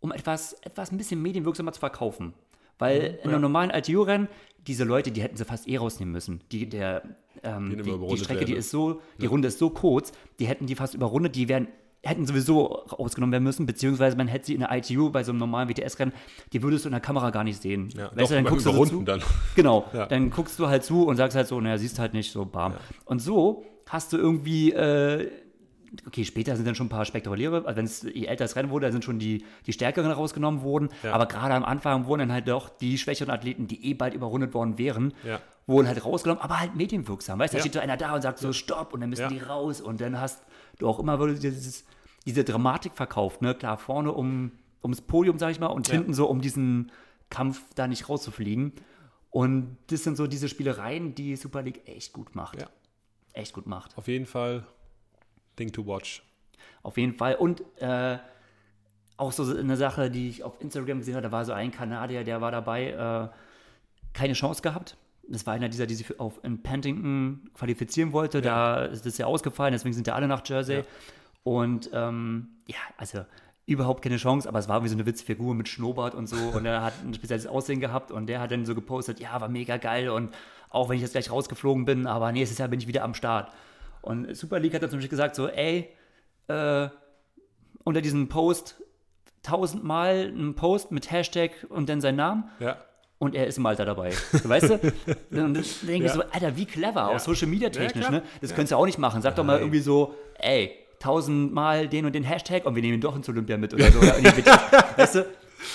um etwas, etwas ein bisschen medienwirksamer zu verkaufen. Weil mhm, in einem normalen ITU-Rennen, diese Leute, die hätten sie fast eh rausnehmen müssen. Die, der, ähm, die, die, Strecke, werden. die ist so, die ja. Runde ist so kurz, die hätten die fast überrundet, die wären hätten sowieso rausgenommen werden müssen, beziehungsweise man hätte sie in der ITU bei so einem normalen WTS-Rennen, die würdest du in der Kamera gar nicht sehen. Ja, weißt doch, du, dann guckst du so zu. Dann. Genau, ja. dann guckst du halt zu und sagst halt so, naja, siehst halt nicht, so bam. Ja. Und so hast du irgendwie, äh, okay, später sind dann schon ein paar spektakuläre, also wenn es je älter das Rennen wurde, da sind schon die, die Stärkeren rausgenommen worden, ja. aber gerade am Anfang wurden dann halt doch die schwächeren Athleten, die eh bald überrundet worden wären, ja. wurden halt rausgenommen, aber halt medienwirksam, weißt du, da steht so einer da und sagt so, stopp, und dann müssen die raus und dann hast du auch immer dieses diese Dramatik verkauft. Ne? Klar, vorne um, ums Podium, sag ich mal, und ja. hinten so um diesen Kampf da nicht rauszufliegen. Und das sind so diese Spielereien, die Super League echt gut macht. Ja. Echt gut macht. Auf jeden Fall Thing to watch. Auf jeden Fall. Und äh, auch so eine Sache, die ich auf Instagram gesehen habe, da war so ein Kanadier, der war dabei, äh, keine Chance gehabt. Das war einer dieser, die sich auf in Pentington qualifizieren wollte. Ja. Da ist das ja ausgefallen, deswegen sind ja alle nach Jersey. Ja. Und ähm, ja, also überhaupt keine Chance, aber es war wie so eine Witzfigur mit Schnurrbart und so und er hat ein spezielles Aussehen gehabt und der hat dann so gepostet, ja, war mega geil und auch wenn ich jetzt gleich rausgeflogen bin, aber nächstes Jahr bin ich wieder am Start. Und Super League hat dann zum Beispiel gesagt so, ey, äh, unter diesem Post tausendmal einen Post mit Hashtag und dann seinen Namen. Ja. Und er ist im Alter dabei. weißt du? Und dann denke ich ja. so, Alter, wie clever, ja. auch Social Media technisch, ja, ne? Das könntest du auch nicht machen. Sag doch mal irgendwie so, ey, tausendmal den und den Hashtag und wir nehmen ihn doch ins Olympia mit oder so. weißt du?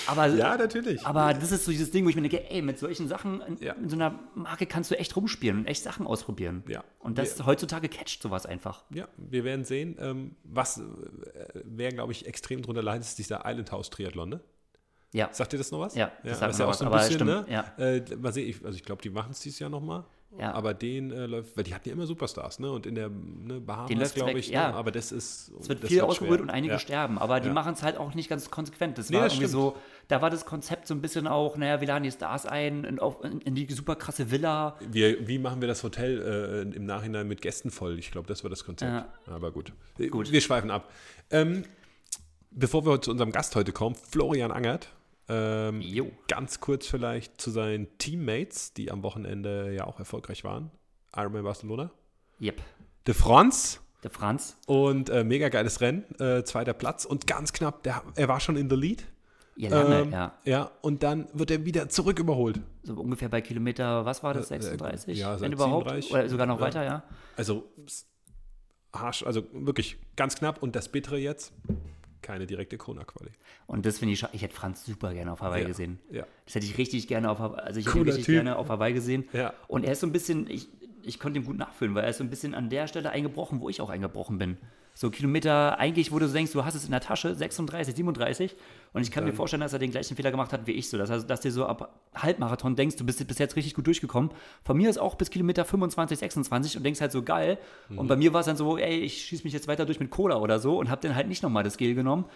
Aber, ja, natürlich. Aber das ist so dieses Ding, wo ich mir denke, ey, mit solchen Sachen, in, ja. in so einer Marke kannst du echt rumspielen und echt Sachen ausprobieren. Ja. Und das wir, heutzutage catcht sowas einfach. Ja, wir werden sehen. Ähm, was, äh, wer, glaube ich, extrem drunter leidet, ist dieser Island House Triathlon, ne? Ja. Sagt dir das noch was? Ja, das ja, sagt mir was, so ein bisschen, stimmt, ne? ja. Äh, mal sehen, ich, also ich glaube, die machen es dieses Jahr nochmal. Ja. Aber den äh, läuft, weil die hatten ja immer Superstars, ne? Und in der ne, Bahamas, glaube ich, ja. Ne? aber das ist. Es wird viel ausgerührt und einige ja. sterben, aber die ja. machen es halt auch nicht ganz konsequent. Das nee, war das irgendwie stimmt. so, da war das Konzept so ein bisschen auch, naja, wir laden die Stars ein in, auf, in, in die super krasse Villa. Wir, wie machen wir das Hotel äh, im Nachhinein mit Gästen voll? Ich glaube, das war das Konzept. Aber gut. gut. Wir schweifen ab. Ähm, bevor wir zu unserem Gast heute kommen, Florian Angert. Ähm, ganz kurz vielleicht zu seinen Teammates, die am Wochenende ja auch erfolgreich waren. Ironman Barcelona. Yep. De France. De France. Und äh, mega geiles Rennen, äh, zweiter Platz und ganz knapp, der, er war schon in der Lead. Ja, lange, ähm, ja. Ja, und dann wird er wieder zurück überholt. So ungefähr bei Kilometer, was war das, 36? Äh, ja, wenn überhaupt. 37. Oder sogar noch ja. weiter, ja. Also, harsch, also wirklich ganz knapp. Und das Bittere jetzt, keine direkte Kona-Quali. Und das finde ich, ich hätte Franz super gerne auf Hawaii ja, gesehen. Ja. Das hätte ich richtig gerne auf Hawaii, also ich hätte richtig typ. gerne auf Hawaii gesehen. Ja. Und er ist so ein bisschen, ich, ich konnte ihn gut nachfühlen, weil er ist so ein bisschen an der Stelle eingebrochen, wo ich auch eingebrochen bin. So Kilometer eigentlich, wo du denkst, du hast es in der Tasche, 36, 37. Und ich kann mir vorstellen, dass er den gleichen Fehler gemacht hat wie ich so. Das heißt, dass du so ab Halbmarathon denkst, du bist bis jetzt richtig gut durchgekommen. Von mir ist auch bis Kilometer 25, 26 und denkst halt so geil. Mhm. Und bei mir war es dann so, ey, ich schieße mich jetzt weiter durch mit Cola oder so und habe dann halt nicht nochmal das Gel genommen.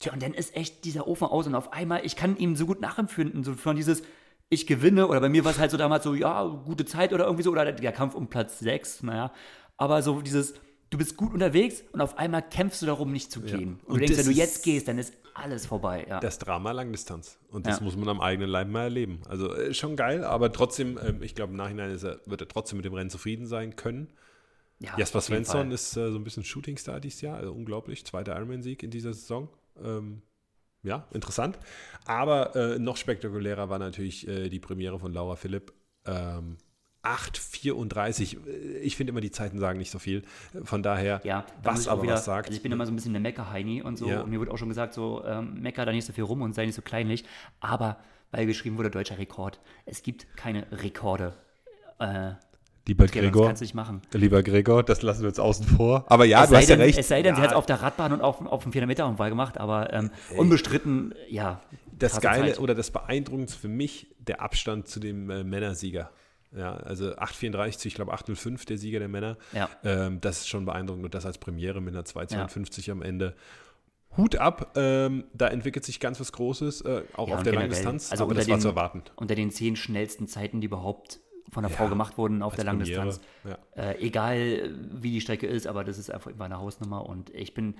Tja, und dann ist echt dieser Ofen aus und auf einmal, ich kann ihm so gut nachempfinden, so von dieses, ich gewinne, oder bei mir war es halt so damals so, ja, gute Zeit oder irgendwie so, oder der Kampf um Platz 6, naja. Aber so dieses, du bist gut unterwegs und auf einmal kämpfst du darum, nicht zu gehen. Ja. Und, und, du denkst, wenn du jetzt gehst, dann ist alles vorbei. Ja. Das Drama Langdistanz. Und das ja. muss man am eigenen Leib mal erleben. Also äh, schon geil, aber trotzdem, äh, ich glaube, im Nachhinein er, wird er trotzdem mit dem Rennen zufrieden sein können. Ja, Jasper Svensson ist äh, so ein bisschen Shootingstar dieses Jahr, also unglaublich. Zweiter Ironman-Sieg in dieser Saison. Ähm, ja, interessant. Aber äh, noch spektakulärer war natürlich äh, die Premiere von Laura Philipp. Ähm, 8,34. Ich finde immer, die Zeiten sagen nicht so viel. Von daher, ja, was aber wieder, was sagt. Also ich bin immer so ein bisschen der Mecker-Heini und so. Ja. Und mir wird auch schon gesagt, so ähm, Mecker da nicht so viel rum und sei nicht so kleinlich. Aber weil geschrieben wurde, deutscher Rekord. Es gibt keine Rekorde. Äh, Lieber Gregor, kannst du nicht machen. lieber Gregor, das lassen wir jetzt außen vor. Aber ja, es du hast denn, ja recht. Es sei denn, ja. sie hat es auf der Radbahn und auf, auf dem 400 Meter Unfall gemacht, aber ähm, unbestritten, ja. Das Geile Zeit. oder das Beeindruckendste für mich, der Abstand zu dem äh, Männersieger. Ja, also 8,34, ich glaube 8,05 der Sieger der Männer. Ja. Ähm, das ist schon beeindruckend und das als Premiere mit einer 2,52 ja. am Ende. Hut ab, ähm, da entwickelt sich ganz was Großes, äh, auch ja, auf der Langdistanz, also aber das den, war zu erwarten. Unter den zehn schnellsten Zeiten, die überhaupt von der Frau gemacht wurden auf der Langdistanz. Äh, egal wie die Strecke ist, aber das ist einfach immer eine Hausnummer und ich bin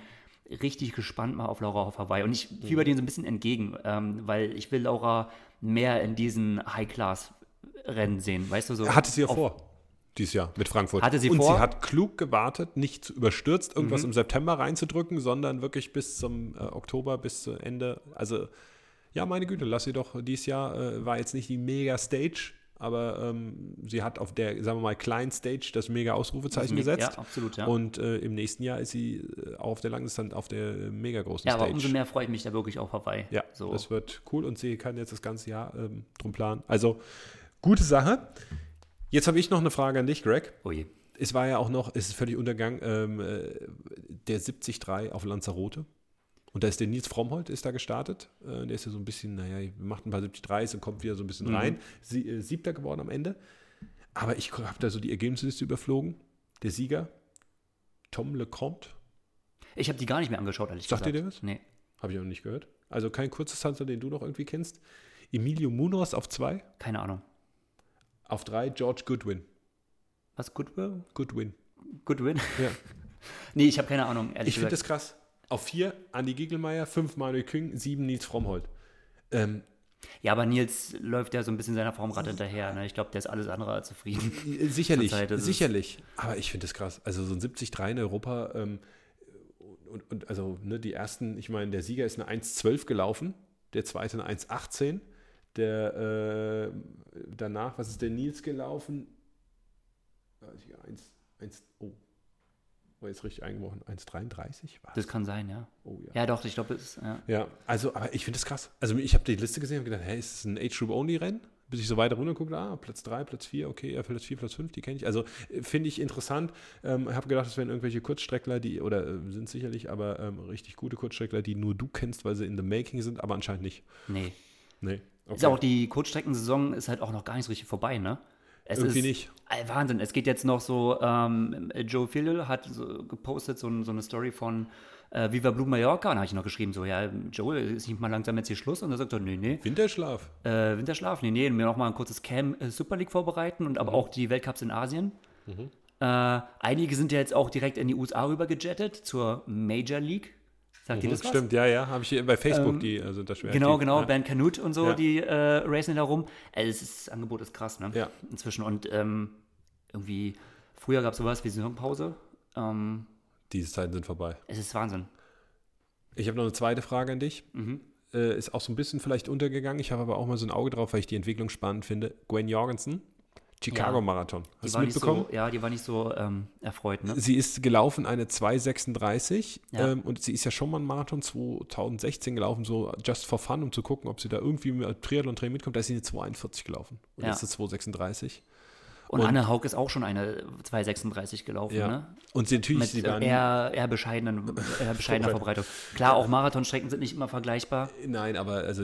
richtig gespannt mal auf Laura auf Hawaii. Und ich fieber mhm. denen so ein bisschen entgegen, ähm, weil ich will Laura mehr in diesen High-Class-Rennen sehen, weißt du so. Hatte sie ja vor. Dieses Jahr mit Frankfurt. Hatte sie und vor? sie hat klug gewartet, nicht überstürzt, irgendwas mhm. im September reinzudrücken, sondern wirklich bis zum äh, Oktober, bis zu Ende. Also, ja, meine Güte, lass sie doch dieses Jahr, äh, war jetzt nicht die Mega-Stage, aber ähm, sie hat auf der, sagen wir mal, kleinen Stage das mega Ausrufezeichen das gesetzt. Ja, absolut, ja. Und äh, im nächsten Jahr ist sie äh, auch auf der Langdistanz auf der mega großen Stage. Ja, aber umso mehr freue ich mich da wirklich auf Hawaii. Ja, so. das wird cool und sie kann jetzt das ganze Jahr ähm, drum planen. Also, gute Sache. Jetzt habe ich noch eine Frage an dich, Greg. Oh je. Es war ja auch noch, es ist völlig untergang, ähm, äh, der 73 auf Lanzarote. Und da ist der Nils Frommholt ist da gestartet. Äh, der ist ja so ein bisschen, naja, macht ein paar 73 und kommt wieder so ein bisschen mhm. rein. Sie, äh, siebter geworden am Ende. Aber ich habe da so die Ergebnisliste überflogen. Der Sieger, Tom Lecomte. Ich habe die gar nicht mehr angeschaut, ehrlich Sagt gesagt. Sagt ihr dir was? Nee. Habe ich auch nicht gehört. Also kein kurzes Tanzer, den du noch irgendwie kennst. Emilio Munoz auf zwei. Keine Ahnung. Auf drei George Goodwin. Was, Goodwin? Goodwin. Goodwin? Ja. nee, ich habe keine Ahnung, ehrlich Ich finde das krass. Auf vier Andi Gigelmeier, fünf Manuel Küng, sieben Nils Frommholt. Ähm, ja, aber Nils läuft ja so ein bisschen seiner Formrad hinterher. Ne? Ich glaube, der ist alles andere als zufrieden. Sicherlich, sicherlich. Aber ich finde das krass. Also so ein 70-3 in Europa ähm, und, und, also ne, die ersten, ich meine, der Sieger ist eine 1,12 gelaufen, der zweite eine 1,18. Der äh, danach, was ist der Nils gelaufen? 1, 1, oh, war jetzt richtig eingebrochen, 1,33 war Das kann sein, ja. Oh, ja. ja, doch, ich glaube, es ist, ja. Ja, also, aber ich finde das krass. Also, ich habe die Liste gesehen und gedacht, hey, ist das ein Age-Group-Only-Rennen? Bis ich so weiter runter gucke, ah, Platz 3, Platz 4, okay, Platz 4, Platz 5, die kenne ich. Also, äh, finde ich interessant. Ähm, habe gedacht, das wären irgendwelche Kurzstreckler, die, oder äh, sind sicherlich, aber ähm, richtig gute Kurzstreckler, die nur du kennst, weil sie in the making sind, aber anscheinend nicht. Nee. Nee. Okay. Ist auch die Kurzstreckensaison ist halt auch noch gar nicht so richtig vorbei, ne? Es Irgendwie ist, nicht. Wahnsinn. Es geht jetzt noch so, ähm, Joe Phil hat so gepostet so, so, eine Story von äh, Viva Blue Mallorca. Und da habe ich noch geschrieben, so, ja, Joe, ist nicht mal langsam jetzt hier Schluss? Und er sagt er, nee, nee. Winterschlaf. Äh, Winterschlaf, nee, nee. Und mir noch mal ein kurzes Cam äh, Super League vorbereiten und aber mhm. auch die Weltcups in Asien. Mhm. Äh, einige sind ja jetzt auch direkt in die USA rüber gejettet zur Major League. Sagt mhm, das was? Stimmt, ja, ja. Habe ich bei Facebook ähm, die, also das schwer. Genau, genau, ja. Ben Canute und so, ja. die äh, racen da rum. Also das Angebot ist krass, ne? Ja. Inzwischen. Und ähm, irgendwie, früher gab es sowas wie Saisonpause. Ähm, Diese Zeiten sind vorbei. Es ist Wahnsinn. Ich habe noch eine zweite Frage an dich. Mhm. Äh, ist auch so ein bisschen vielleicht untergegangen. Ich habe aber auch mal so ein Auge drauf, weil ich die Entwicklung spannend finde. Gwen Jorgensen Chicago-Marathon. Hast du mitbekommen? So, ja, die war nicht so ähm, erfreut. Ne? Sie ist gelaufen eine 2,36 ja. ähm, und sie ist ja schon mal einen Marathon 2016 gelaufen, so just for fun, um zu gucken, ob sie da irgendwie mit Triathlon-Training mitkommt. Da ist sie eine 2,41 gelaufen und ja. jetzt ist 2,36. Und, und, Anne Haug ist auch schon eine 2,36 gelaufen. Ja. Ne? Und sie natürlich, Mit eher, eher, bescheidenen, eher bescheidener Verbreitung. Klar, auch Marathonstrecken sind nicht immer vergleichbar. Nein, aber also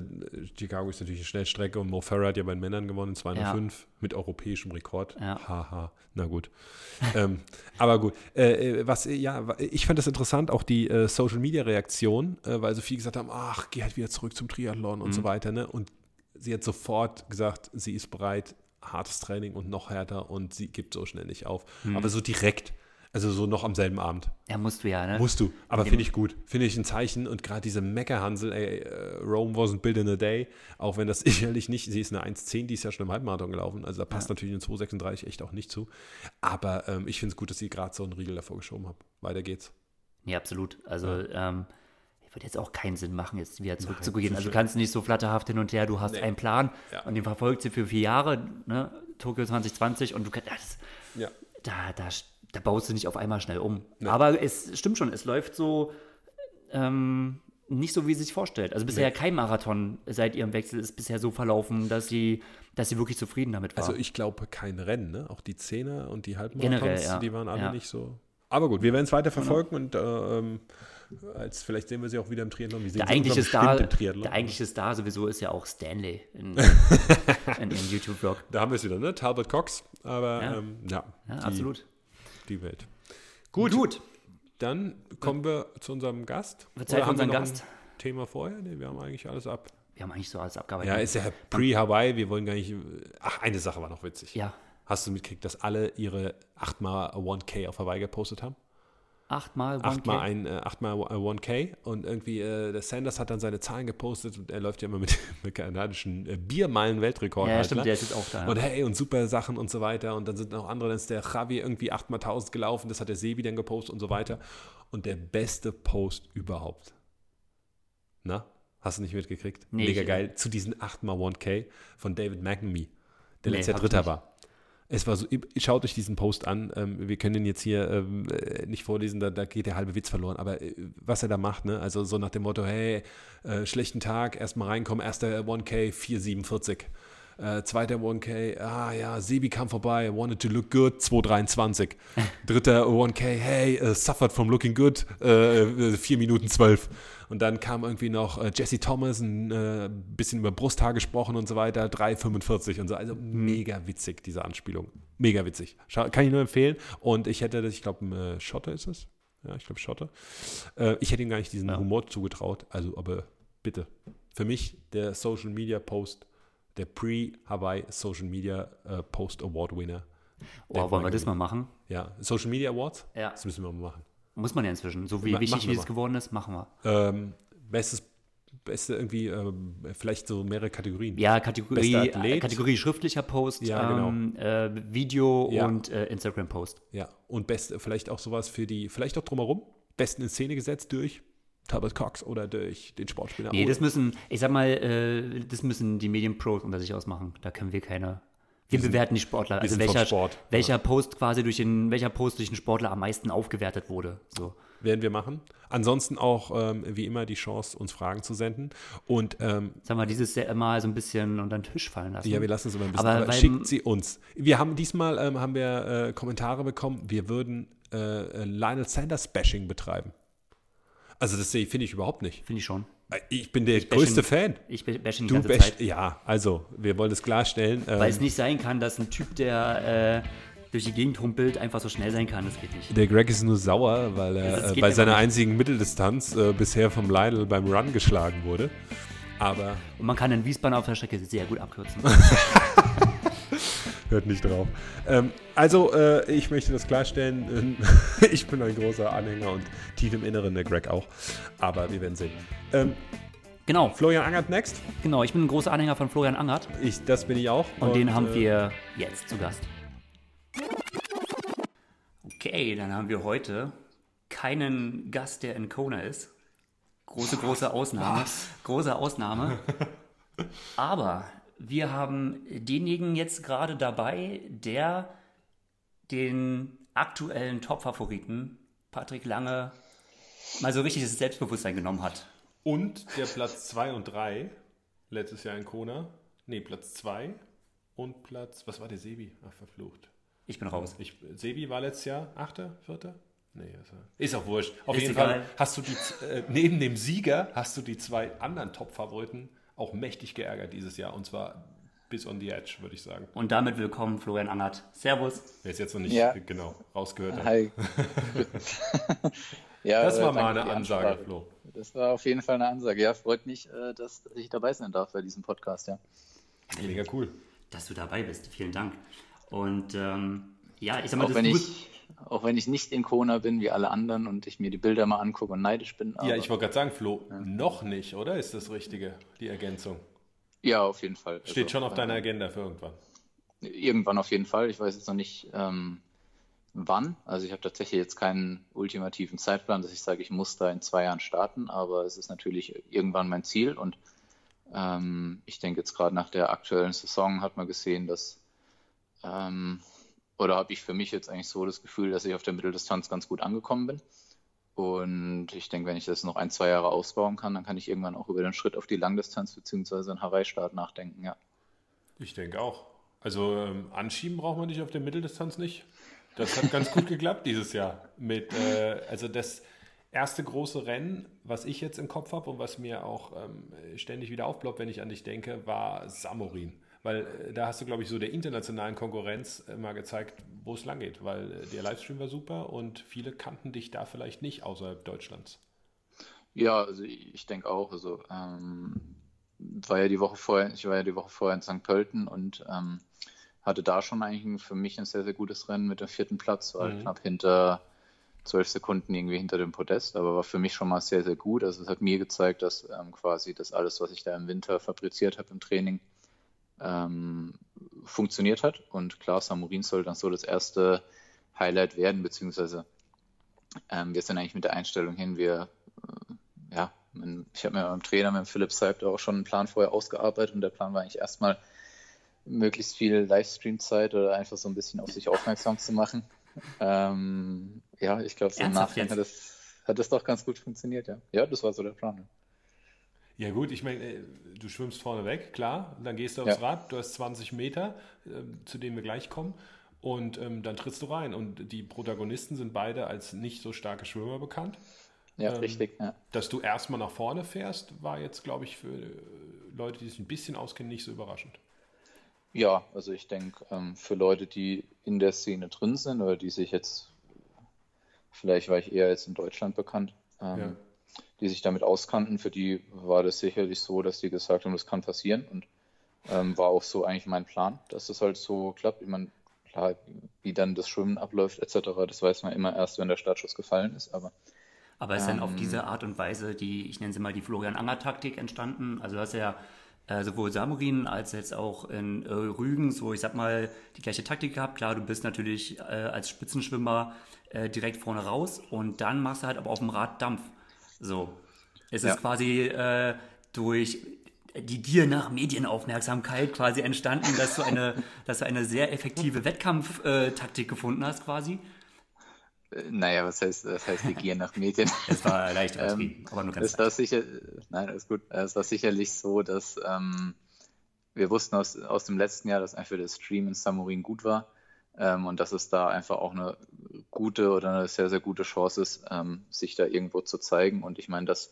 Chicago ist natürlich eine Schnellstrecke und Mo Farah hat ja bei den Männern gewonnen, 205 ja. mit europäischem Rekord. Ja. Haha, na gut. ähm, aber gut, äh, äh was, ja, ich fand das interessant, auch die äh, Social Media Reaktion, äh, weil so viele gesagt haben, ach, geh halt wieder zurück zum Triathlon und mhm. so weiter. Ne? Und sie hat sofort gesagt, sie ist bereit, hartes Training und noch härter und sie gibt so schnell nicht auf. Hm. Aber so direkt, also so noch am selben Abend. Ja, musst du ja, ne? Musst du. Aber finde ich gut. Finde ich ein Zeichen. Und gerade diese Meckerhansel, ey, äh, Rome wasn't built in a day, auch wenn das sicherlich nicht, sie ist eine 1,10, die ist ja schon im Halbmarathon gelaufen. Also da passt natürlich eine 2,36 echt auch nicht zu. Aber ähm, ich finde es gut, dass sie gerade so einen Riegel davor geschoben hat. Weiter geht's. Nee, absolut. Also, ähm, würde jetzt auch keinen Sinn machen, jetzt wieder zurückzugehen. zu Also, du kannst nicht so flatterhaft hin und her. Du hast Nee. einen Plan Ja. und den verfolgt sie für vier Jahre, ne? Tokio 2020 und du kannst, das, Ja. da, da, da baust du nicht auf einmal schnell um. Aber es stimmt schon, es läuft so ähm, nicht so, wie sie sich vorstellt. Also bisher kein Marathon seit ihrem Wechsel ist bisher so verlaufen, dass sie, dass sie wirklich zufrieden damit war. Also ich glaube kein Rennen, ne? Auch die Zehner und die Halbmarathons, Generell, ja. die waren alle nicht so. Aber gut, wir werden es weiter verfolgen und äh, ähm, als, vielleicht sehen wir sie auch wieder im Triathlon. Wir sehen der eigentliche, Star, im Triathlon. der eigentliche Star sowieso ist ja auch Stanley in, in ihrem YouTube-Vlog. Da haben wir es wieder, ne? Talbot Cox. Aber Ja. ähm, ja, Ja, die, absolut. die Welt. Gut, Gut. dann kommen wir zu unserem Gast. Wird Zeit Oder für haben wir unseren Gast. Ein Thema vorher? Nee, wir haben eigentlich alles ab. Wir haben eigentlich so alles abgearbeitet. Ja, ist ja pre-Hawaii. Wir wollen gar nicht. Ach, eine Sache war noch witzig. Ja, Hast du mitgekriegt, dass alle ihre 8x 1K auf Hawaii gepostet haben? Achtmal 1K. Achtmal ein, äh, achtmal 1K und irgendwie äh, der Sanders hat dann seine Zahlen gepostet und er läuft ja immer mit dem kanadischen äh, Biermeilen-Weltrekord. Ja, halt, stimmt, ne? der ist jetzt auch da. Und hey, und super Sachen und so weiter. Und dann sind noch andere, dann ist der Javi irgendwie 8 mal 1000 gelaufen, das hat der Sebi dann gepostet und so weiter. Und der beste Post überhaupt. Na? Hast du nicht mitgekriegt? Nee, Mega geil. Zu diesen 8 mal 1K von David McNamee, der Nee, ich Dritter war. Es war so, schaut euch diesen Post an. Ähm, wir können den jetzt hier ähm, äh, nicht vorlesen, da, da geht der halbe Witz verloren. Aber äh, was er da macht, ne? Also so nach dem Motto, hey, äh, schlechten Tag, erstmal reinkommen, erster 1K, 447. Äh, zweiter 1K, ah ja, Sebi kam vorbei, wanted to look good, 223. Dritter 1K, hey, uh, suffered from looking good, äh, 4 Minuten 12. Und dann kam irgendwie noch äh, Jesse Thomas, ein äh, bisschen über Brusthaar gesprochen und so weiter, 3,45 und so. Also mega witzig, diese Anspielung. Mega witzig. Kann ich nur empfehlen. Und ich hätte das, ich glaube, äh, Schotter ist es. Ja, ich glaube Schotter. Äh, ich hätte ihm gar nicht diesen Ja. Humor zugetraut. Also, aber bitte. Für mich der Social Media Post, der Pre-Hawaii Social Media äh, Post Award Winner. oh, wollen wir das mal machen? Ja, Social Media Awards? Ja. Das müssen wir mal machen. Muss man ja inzwischen. So wie Ma- wichtig wie es geworden ist, machen wir. Ähm, bestes, beste irgendwie, ähm, vielleicht so mehrere Kategorien. Ja, Kategorie, äh, Kategorie schriftlicher Post, Ja, genau. ähm, äh, Video Ja. und äh, Instagram-Post. Ja, und best, vielleicht auch sowas für die, vielleicht auch drumherum, besten in Szene gesetzt durch Talbot Cox oder durch den Sportspieler. Nee, das müssen, ich sag mal, äh, das müssen die Medienpros unter sich ausmachen. Da können wir keine. Wir sind- bewerten die Sportler. Also welcher, Sport, welcher Post quasi durch den, welcher Post durch den Sportler am meisten aufgewertet wurde. So. werden wir machen. Ansonsten auch, ähm, wie immer, die Chance, uns Fragen zu senden. Und ähm, Sagen wir, dieses mal so ein bisschen unter den Tisch fallen lassen. ja, wir lassen es immer ein bisschen, Aber aber, schickt sie uns. Wir haben diesmal ähm, haben wir äh, Kommentare bekommen, wir würden äh, äh, Lionel Sanders Bashing betreiben. Also das ich- finde ich überhaupt nicht. Finde ich schon. Äh, Ich bin der bashe größte Fan. Ich bashe die Du ganze Zeit. ja, also wir wollen es klarstellen. Ähm, Weil es nicht sein kann, dass ein Typ, der äh, durch die Gegend humpelt, einfach so schnell sein kann. Das geht nicht. Der Greg ist nur sauer, weil Das er äh, bei seiner nicht. einzigen Mitteldistanz äh, bisher vom Lionel beim Run geschlagen wurde. Aber Und man kann in Wiesbaden auf der Strecke sehr gut abkürzen. hört nicht drauf. Ähm, also, äh, ich möchte das klarstellen. ich bin ein großer Anhänger und tief im Inneren der Greg auch. Aber wir werden sehen. Ähm, genau, Florian Angert next. genau. Ich bin ein großer Anhänger von Florian Angert. Ich, das bin ich auch. Und, den haben äh, wir jetzt zu Gast. Okay, dann haben wir heute keinen Gast, der in Kona ist. Große, große Ausnahme. Große Ausnahme. Aber wir haben denjenigen jetzt gerade dabei, der den aktuellen Top-Favoriten, Patrick Lange, mal so richtig das Selbstbewusstsein genommen hat. Und der Platz 2 und 3 letztes Jahr in Kona. Nee, Platz 2 und Platz. Was war der Sebi? Ach, verflucht. Ich bin raus. Ich, Sebi war letztes Jahr Achter, Vierter? Nee, ist, er- ist auch wurscht. Auf Ist jeden egal. Fall hast du die, äh, neben dem Sieger hast du die zwei anderen Top-Favoriten auch mächtig geärgert dieses Jahr. Und zwar bis on the edge, würde ich sagen. Und damit willkommen, Florian Angert. Servus. Wer es jetzt noch nicht Ja. äh, genau rausgehört hat. Hi. ja, Das äh, war mal danke eine Ansage, Ansprache. Flo. Das war auf jeden Fall eine Ansage. Ja, freut mich, äh, dass, ich dabei sein darf bei diesem Podcast, ja. Mega cool. Dass du dabei bist. Vielen Dank. Und ähm, ja, ich sag mal, auch wenn ich, auch wenn ich nicht in Kona bin wie alle anderen und ich mir die Bilder mal angucke und neidisch bin. ja, ich wollte gerade sagen, Flo, ja. noch nicht, oder? Ist das Richtige, die Ergänzung? Ja, auf jeden Fall. Steht also, schon auf deiner Agenda für irgendwann. Irgendwann auf jeden Fall. Ich weiß jetzt noch nicht, ähm, wann. Also ich habe tatsächlich jetzt keinen ultimativen Zeitplan, dass ich sage, ich muss da in zwei Jahren starten, aber es ist natürlich irgendwann mein Ziel und ähm, ich denke jetzt gerade nach der aktuellen Saison hat man gesehen, dass ähm, oder habe ich für mich jetzt eigentlich so das Gefühl, dass ich auf der Mitteldistanz ganz gut angekommen bin. Und ich denke, wenn ich das noch ein, zwei Jahre ausbauen kann, dann kann ich irgendwann auch über den Schritt auf die Langdistanz bzw. einen Hawaii-Start nachdenken, ja. Ich denke auch. Also ähm, anschieben braucht man dich auf der Mitteldistanz nicht. Das hat ganz gut geklappt dieses Jahr. Mit, äh, also das erste große Rennen, was ich jetzt im Kopf habe und was mir auch ähm, ständig wieder aufploppt, wenn ich an dich denke, war Samorin. Weil äh, da hast du, glaube ich, so der internationalen Konkurrenz äh, mal gezeigt, wo es lang geht. Weil äh, der Livestream war super und viele kannten dich da vielleicht nicht außerhalb Deutschlands. Ja, also ich denke auch. Also ähm, war ja die Woche vorher, ich war ja die Woche vorher in St. Pölten und ähm, hatte da schon eigentlich für mich ein sehr, sehr gutes Rennen mit dem vierten Platz, war mhm. knapp hinter zwölf Sekunden irgendwie hinter dem Podest, aber war für mich schon mal sehr, sehr gut. Also es hat mir gezeigt, dass ähm, quasi das alles, was ich da im Winter fabriziert habe im Training, ähm, funktioniert hat. Und klar, Samurin soll dann so das erste Highlight werden, beziehungsweise ähm, wir sind eigentlich mit der Einstellung hin, wir, äh, ja, ich habe mir beim Trainer, mit Philipp Seib, auch schon einen Plan vorher ausgearbeitet und der Plan war eigentlich erstmal möglichst viel Livestream-Zeit oder einfach so ein bisschen auf sich aufmerksam zu machen. Ähm, ja, ich glaube, so im Nachhinein hat das, hat das doch ganz gut funktioniert, ja. Ja, das war so der Plan. Ja gut, ich meine, äh, du schwimmst vorne weg, klar, dann gehst du aufs ja. Rad, du hast 20 Meter, äh, zu denen wir gleich kommen, und ähm, dann trittst du rein. Und die Protagonisten sind beide als nicht so starke Schwimmer bekannt. Ja, ähm, richtig. Ja. Dass du erstmal nach vorne fährst, war jetzt, glaube ich, für äh, Leute, die sich ein bisschen auskennen, nicht so überraschend. Ja, also ich denke, ähm, für Leute, die in der Szene drin sind oder die sich jetzt, vielleicht war ich eher jetzt in Deutschland bekannt, ähm, ja. Die sich damit auskannten, für die war das sicherlich so, dass die gesagt haben, das kann passieren und ähm, war auch so eigentlich mein Plan, dass das halt so klappt. Ich meine, klar, wie dann das Schwimmen abläuft etc., das weiß man immer erst, wenn der Startschuss gefallen ist, aber aber ist ähm, dann auf diese Art und Weise die, ich nenne sie mal die Florian-Anger-Taktik entstanden? Also du hast ja äh, sowohl Samurin als jetzt auch in äh, Rügen so, ich sag mal, die gleiche Taktik gehabt. Klar, du bist natürlich äh, als Spitzenschwimmer äh, direkt vorne raus und dann machst du halt aber auf dem Rad Dampf. So. Es ja. ist quasi äh, durch die dir nach Medienaufmerksamkeit quasi entstanden, dass du eine, dass du eine sehr effektive Wettkampftaktik gefunden hast quasi. Naja, was heißt, was heißt die Gier nach Medien? Es war leicht ähm, aber nur ganz es war sicher, Nein, alles gut. Es war sicherlich so, dass ähm, wir wussten aus, aus dem letzten Jahr, dass einfach das Stream in Samurin gut war ähm, und dass es da einfach auch eine gute oder eine sehr, sehr gute Chance ist, ähm, sich da irgendwo zu zeigen. Und ich meine, dass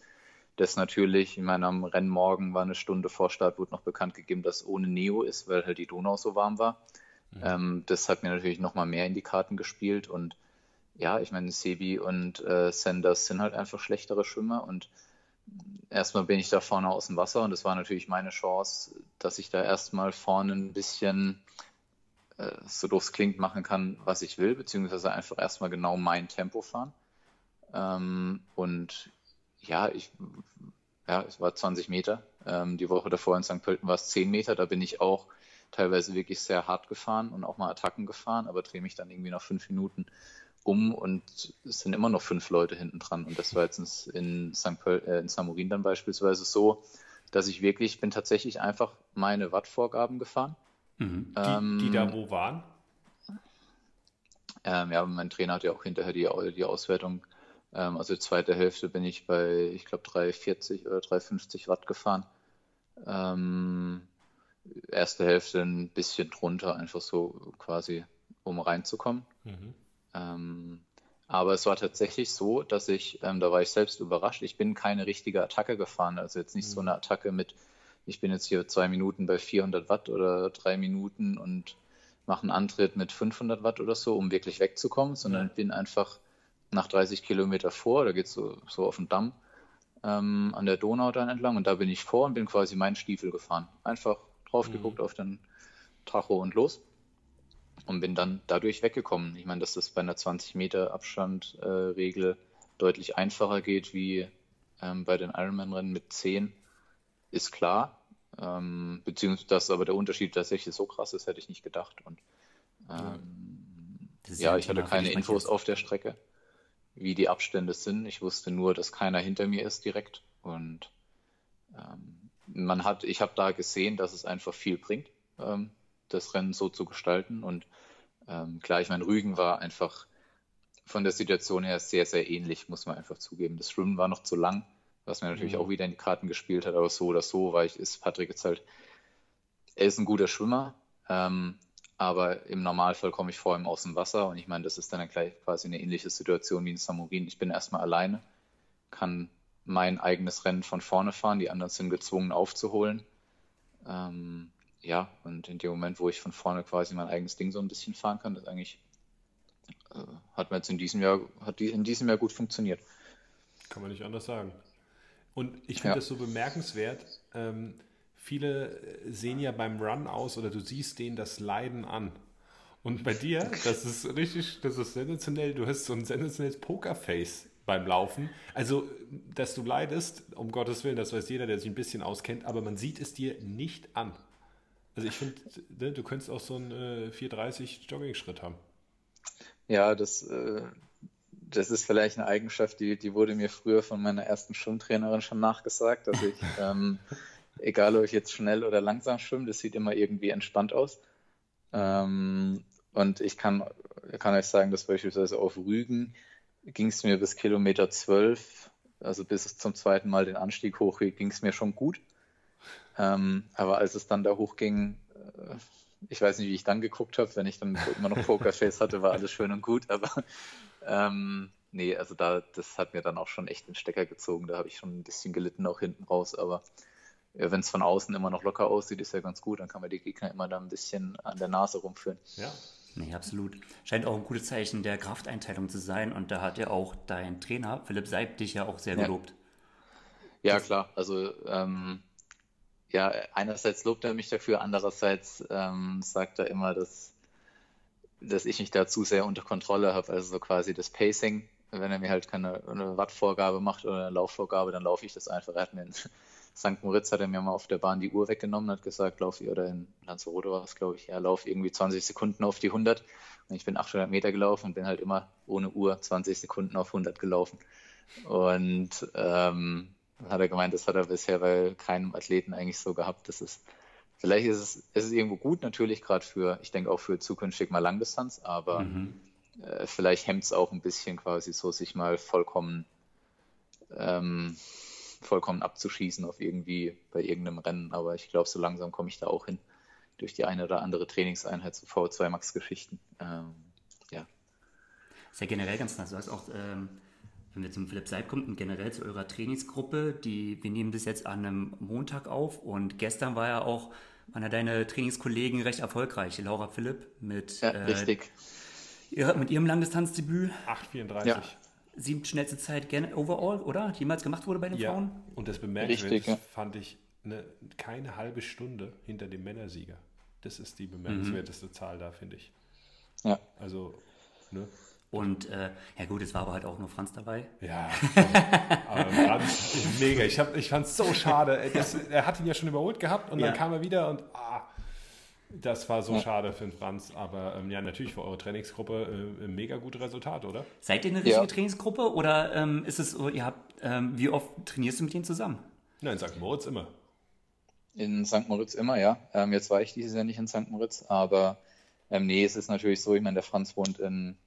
das natürlich, ich meine, am Rennmorgen war eine Stunde vor Start, wurde noch bekannt gegeben, dass ohne Neo ist, weil halt die Donau so warm war. Mhm. Ähm, das hat mir natürlich nochmal mehr in die Karten gespielt und ja, ich meine, Sebi und äh, Sanders sind halt einfach schlechtere Schwimmer und erstmal bin ich da vorne aus dem Wasser und das war natürlich meine Chance, dass ich da erstmal vorne ein bisschen, so doof es klingt, machen kann, was ich will, beziehungsweise einfach erstmal genau mein Tempo fahren. Ähm, und ja, ich, ja, es war 20 Meter. Ähm, die Woche davor in St. Pölten war es 10 Meter. Da bin ich auch teilweise wirklich sehr hart gefahren und auch mal Attacken gefahren, aber drehe mich dann irgendwie nach fünf Minuten um und es sind immer noch fünf Leute hinten dran. Und das war jetzt in, St. Pöl, äh, in Samurin dann beispielsweise so, dass ich wirklich, ich bin tatsächlich einfach meine Wattvorgaben gefahren. Mhm. Die, ähm, die, da wo waren? Ähm, ja, mein Trainer hat ja auch hinterher die, die Auswertung. Ähm, also zweite Hälfte bin ich bei, ich glaube, 340 oder 350 Watt gefahren. Ähm, erste Hälfte ein bisschen drunter, einfach so quasi, um reinzukommen. Mhm. Ähm, aber es war tatsächlich so, dass ich, ähm, da war ich selbst überrascht, ich bin keine richtige Attacke gefahren. Also jetzt nicht mhm. so eine Attacke mit, ich bin jetzt hier zwei Minuten bei 400 Watt oder drei Minuten und mache einen Antritt mit 500 Watt oder so, um wirklich wegzukommen, sondern ja. bin einfach nach 30 Kilometer vor, da geht es so, so auf den Damm ähm, an der Donau dann entlang und da bin ich vor und bin quasi meinen Stiefel gefahren. Einfach drauf mhm. geguckt auf den Tacho und los. Und bin dann dadurch weggekommen. Ich meine, dass das bei einer 20 Meter Abstand-Regel äh, deutlich einfacher geht wie ähm, bei den Ironman-Rennen mit 10, ist klar. Ähm, beziehungsweise, dass aber der Unterschied tatsächlich so krass ist, hätte ich nicht gedacht. Und ähm, ja, ich hatte keine Infos auf der Strecke, wie die Abstände sind. Ich wusste nur, dass keiner hinter mir ist direkt. Und ähm, man hat, ich habe da gesehen, dass es einfach viel bringt, ähm, das Rennen so zu gestalten. Und ähm, klar, ich meine, Rügen war einfach von der Situation her sehr, sehr ähnlich, muss man einfach zugeben. Das Schwimmen war noch zu lang was mir natürlich mhm. auch wieder in die Karten gespielt hat, aber so oder so, weil ich ist Patrick jetzt halt, er ist ein guter Schwimmer, ähm, aber im Normalfall komme ich vor ihm aus dem Wasser und ich meine, das ist dann gleich quasi eine ähnliche Situation wie in Samurin. Ich bin erstmal alleine, kann mein eigenes Rennen von vorne fahren, die anderen sind gezwungen aufzuholen. Ähm, ja, und in dem Moment, wo ich von vorne quasi mein eigenes Ding so ein bisschen fahren kann, das eigentlich äh, hat mir jetzt in diesem Jahr, hat in diesem Jahr gut funktioniert. Kann man nicht anders sagen. Und ich finde ja. das so bemerkenswert. Ähm, viele sehen ja beim Run aus oder du siehst denen das Leiden an. Und bei dir, das ist richtig, das ist sensationell. Du hast so ein sensationelles Pokerface beim Laufen. Also, dass du leidest, um Gottes Willen, das weiß jeder, der sich ein bisschen auskennt, aber man sieht es dir nicht an. Also ich finde, ne, du könntest auch so einen äh, 430 Jogging-Schritt haben. Ja, das, äh, das ist vielleicht eine Eigenschaft, die, die wurde mir früher von meiner ersten Schwimmtrainerin schon nachgesagt, dass ich, ähm, egal ob ich jetzt schnell oder langsam schwimme, das sieht immer irgendwie entspannt aus. Ähm, und ich kann, kann euch sagen, dass beispielsweise auf Rügen ging es mir bis Kilometer 12, also bis es zum zweiten Mal den Anstieg hochgeht, ging es mir schon gut. Ähm, aber als es dann da hochging, äh, ich weiß nicht, wie ich dann geguckt habe, wenn ich dann immer noch Pokerface hatte, war alles schön und gut, aber ähm, nee, also da, das hat mir dann auch schon echt den Stecker gezogen. Da habe ich schon ein bisschen gelitten, auch hinten raus. Aber ja, wenn es von außen immer noch locker aussieht, ist ja ganz gut. Dann kann man die Gegner immer da ein bisschen an der Nase rumführen. Ja. Nee, absolut. Scheint auch ein gutes Zeichen der Krafteinteilung zu sein. Und da hat ja auch dein Trainer, Philipp Seib, dich ja auch sehr ja. gelobt. Ja, klar. Also, ähm, ja, einerseits lobt er mich dafür, andererseits ähm, sagt er immer, dass dass ich mich da zu sehr unter Kontrolle habe. Also so quasi das Pacing. Wenn er mir halt keine eine Wattvorgabe macht oder eine Laufvorgabe, dann laufe ich das einfach. Er hat mir in St. Moritz hat er mir mal auf der Bahn die Uhr weggenommen, hat gesagt, lauf oder in Lanzarote war es, glaube ich, ja, lauf irgendwie 20 Sekunden auf die 100. Und ich bin 800 Meter gelaufen und bin halt immer ohne Uhr 20 Sekunden auf 100 gelaufen. Und ähm, hat er gemeint, das hat er bisher bei keinem Athleten eigentlich so gehabt. Das ist Vielleicht ist es, ist es irgendwo gut, natürlich gerade für, ich denke auch für zukünftig mal Langdistanz, aber mhm. äh, vielleicht hemmt es auch ein bisschen quasi so, sich mal vollkommen, ähm, vollkommen abzuschießen auf irgendwie bei irgendeinem Rennen. Aber ich glaube, so langsam komme ich da auch hin durch die eine oder andere Trainingseinheit zu V2 Max-Geschichten. Ähm, ja. Ist ja generell ganz nice. Du hast auch, ähm, wenn wir zum Philipp Seib kommen und generell zu eurer Trainingsgruppe, die, wir nehmen das jetzt an einem Montag auf und gestern war ja auch waren ja deine Trainingskollegen recht erfolgreich. Laura Philipp mit, ja, äh, richtig. Ihr, mit ihrem Langdistanzdebüt. 8,34. Ja. Sieben schnellste Zeit overall, oder? Die jemals gemacht wurde bei den ja. Frauen? Und das bemerkenswert ja. fand ich eine, keine halbe Stunde hinter dem Männersieger. Das ist die bemerkenswerteste mhm. Zahl da, finde ich. Ja. Also, ne? Und äh, ja gut, es war aber halt auch nur Franz dabei. Ja, aber Franz, mega. Ich, ich fand es so schade. Das, er hat ihn ja schon überholt gehabt und ja. dann kam er wieder und ah, das war so ja. schade für den Franz. Aber ähm, ja, natürlich für eure Trainingsgruppe äh, mega gute Resultat, oder? Seid ihr eine richtige ja. Trainingsgruppe oder ähm, ist es so, ihr habt, ähm, wie oft trainierst du mit denen zusammen? Nein, in St. Moritz immer. In St. Moritz immer, ja. Ähm, jetzt war ich dieses Jahr nicht in St. Moritz, aber ähm, nee, es ist natürlich so, ich meine, der Franz wohnt in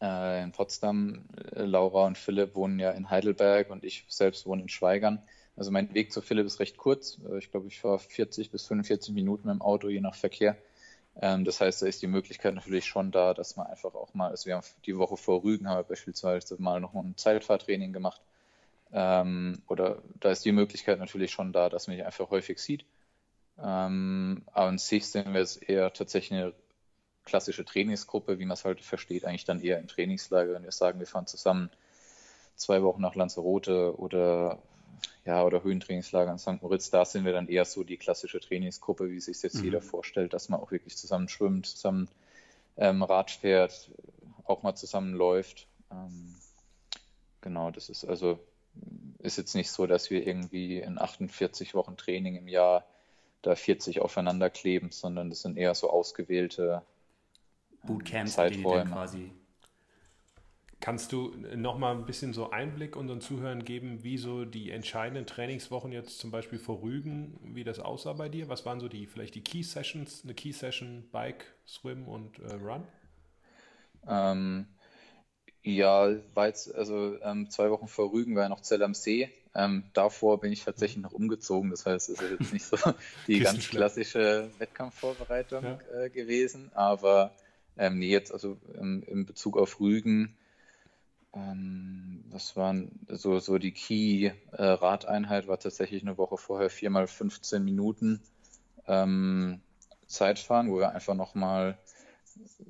äh, in Potsdam. Äh, Laura und Philipp wohnen ja in Heidelberg und ich selbst wohne in Schweigern. Also mein Weg zu Philipp ist recht kurz. Äh, ich glaube, ich fahre 40 bis 45 Minuten im Auto, je nach Verkehr. Ähm, das heißt, da ist die Möglichkeit natürlich schon da, dass man einfach auch mal, also wir haben die Woche vor Rügen haben wir beispielsweise mal noch ein Zeitfahrtraining gemacht. Ähm, oder da ist die Möglichkeit natürlich schon da, dass man sich einfach häufig sieht. Ähm, aber an sich sehen wir es eher tatsächlich eine klassische Trainingsgruppe, wie man es heute versteht, eigentlich dann eher im Trainingslager. Wenn wir sagen, wir fahren zusammen zwei Wochen nach Lanzarote oder ja, oder Höhentrainingslager in St. Moritz, da sind wir dann eher so die klassische Trainingsgruppe, wie sich jetzt mhm. jeder vorstellt, dass man auch wirklich zusammen schwimmt, zusammen ähm, Rad fährt, auch mal zusammen läuft. Ähm, genau, das ist also ist jetzt nicht so, dass wir irgendwie in 48 Wochen Training im Jahr da 40 aufeinander kleben, sondern das sind eher so ausgewählte Bootcamps, Zeiträume. quasi Kannst du noch mal ein bisschen so Einblick unseren Zuhörern geben, wie so die entscheidenden Trainingswochen jetzt zum Beispiel vor Rügen, wie das aussah bei dir? Was waren so die vielleicht die Key Sessions, eine Key Session Bike, Swim und äh, Run? Ähm, ja, war jetzt, also ähm, zwei Wochen vor Rügen war ja noch Zell am See. Ähm, davor bin ich tatsächlich noch umgezogen. Das heißt, es ist jetzt nicht so die ganz klassische Wettkampfvorbereitung ja. äh, gewesen. Aber ähm, nee, jetzt also im, in Bezug auf Rügen, ähm, das waren so, so die Key-Radeinheit, äh, war tatsächlich eine Woche vorher viermal 15 Minuten ähm, Zeitfahren, wo wir einfach nochmal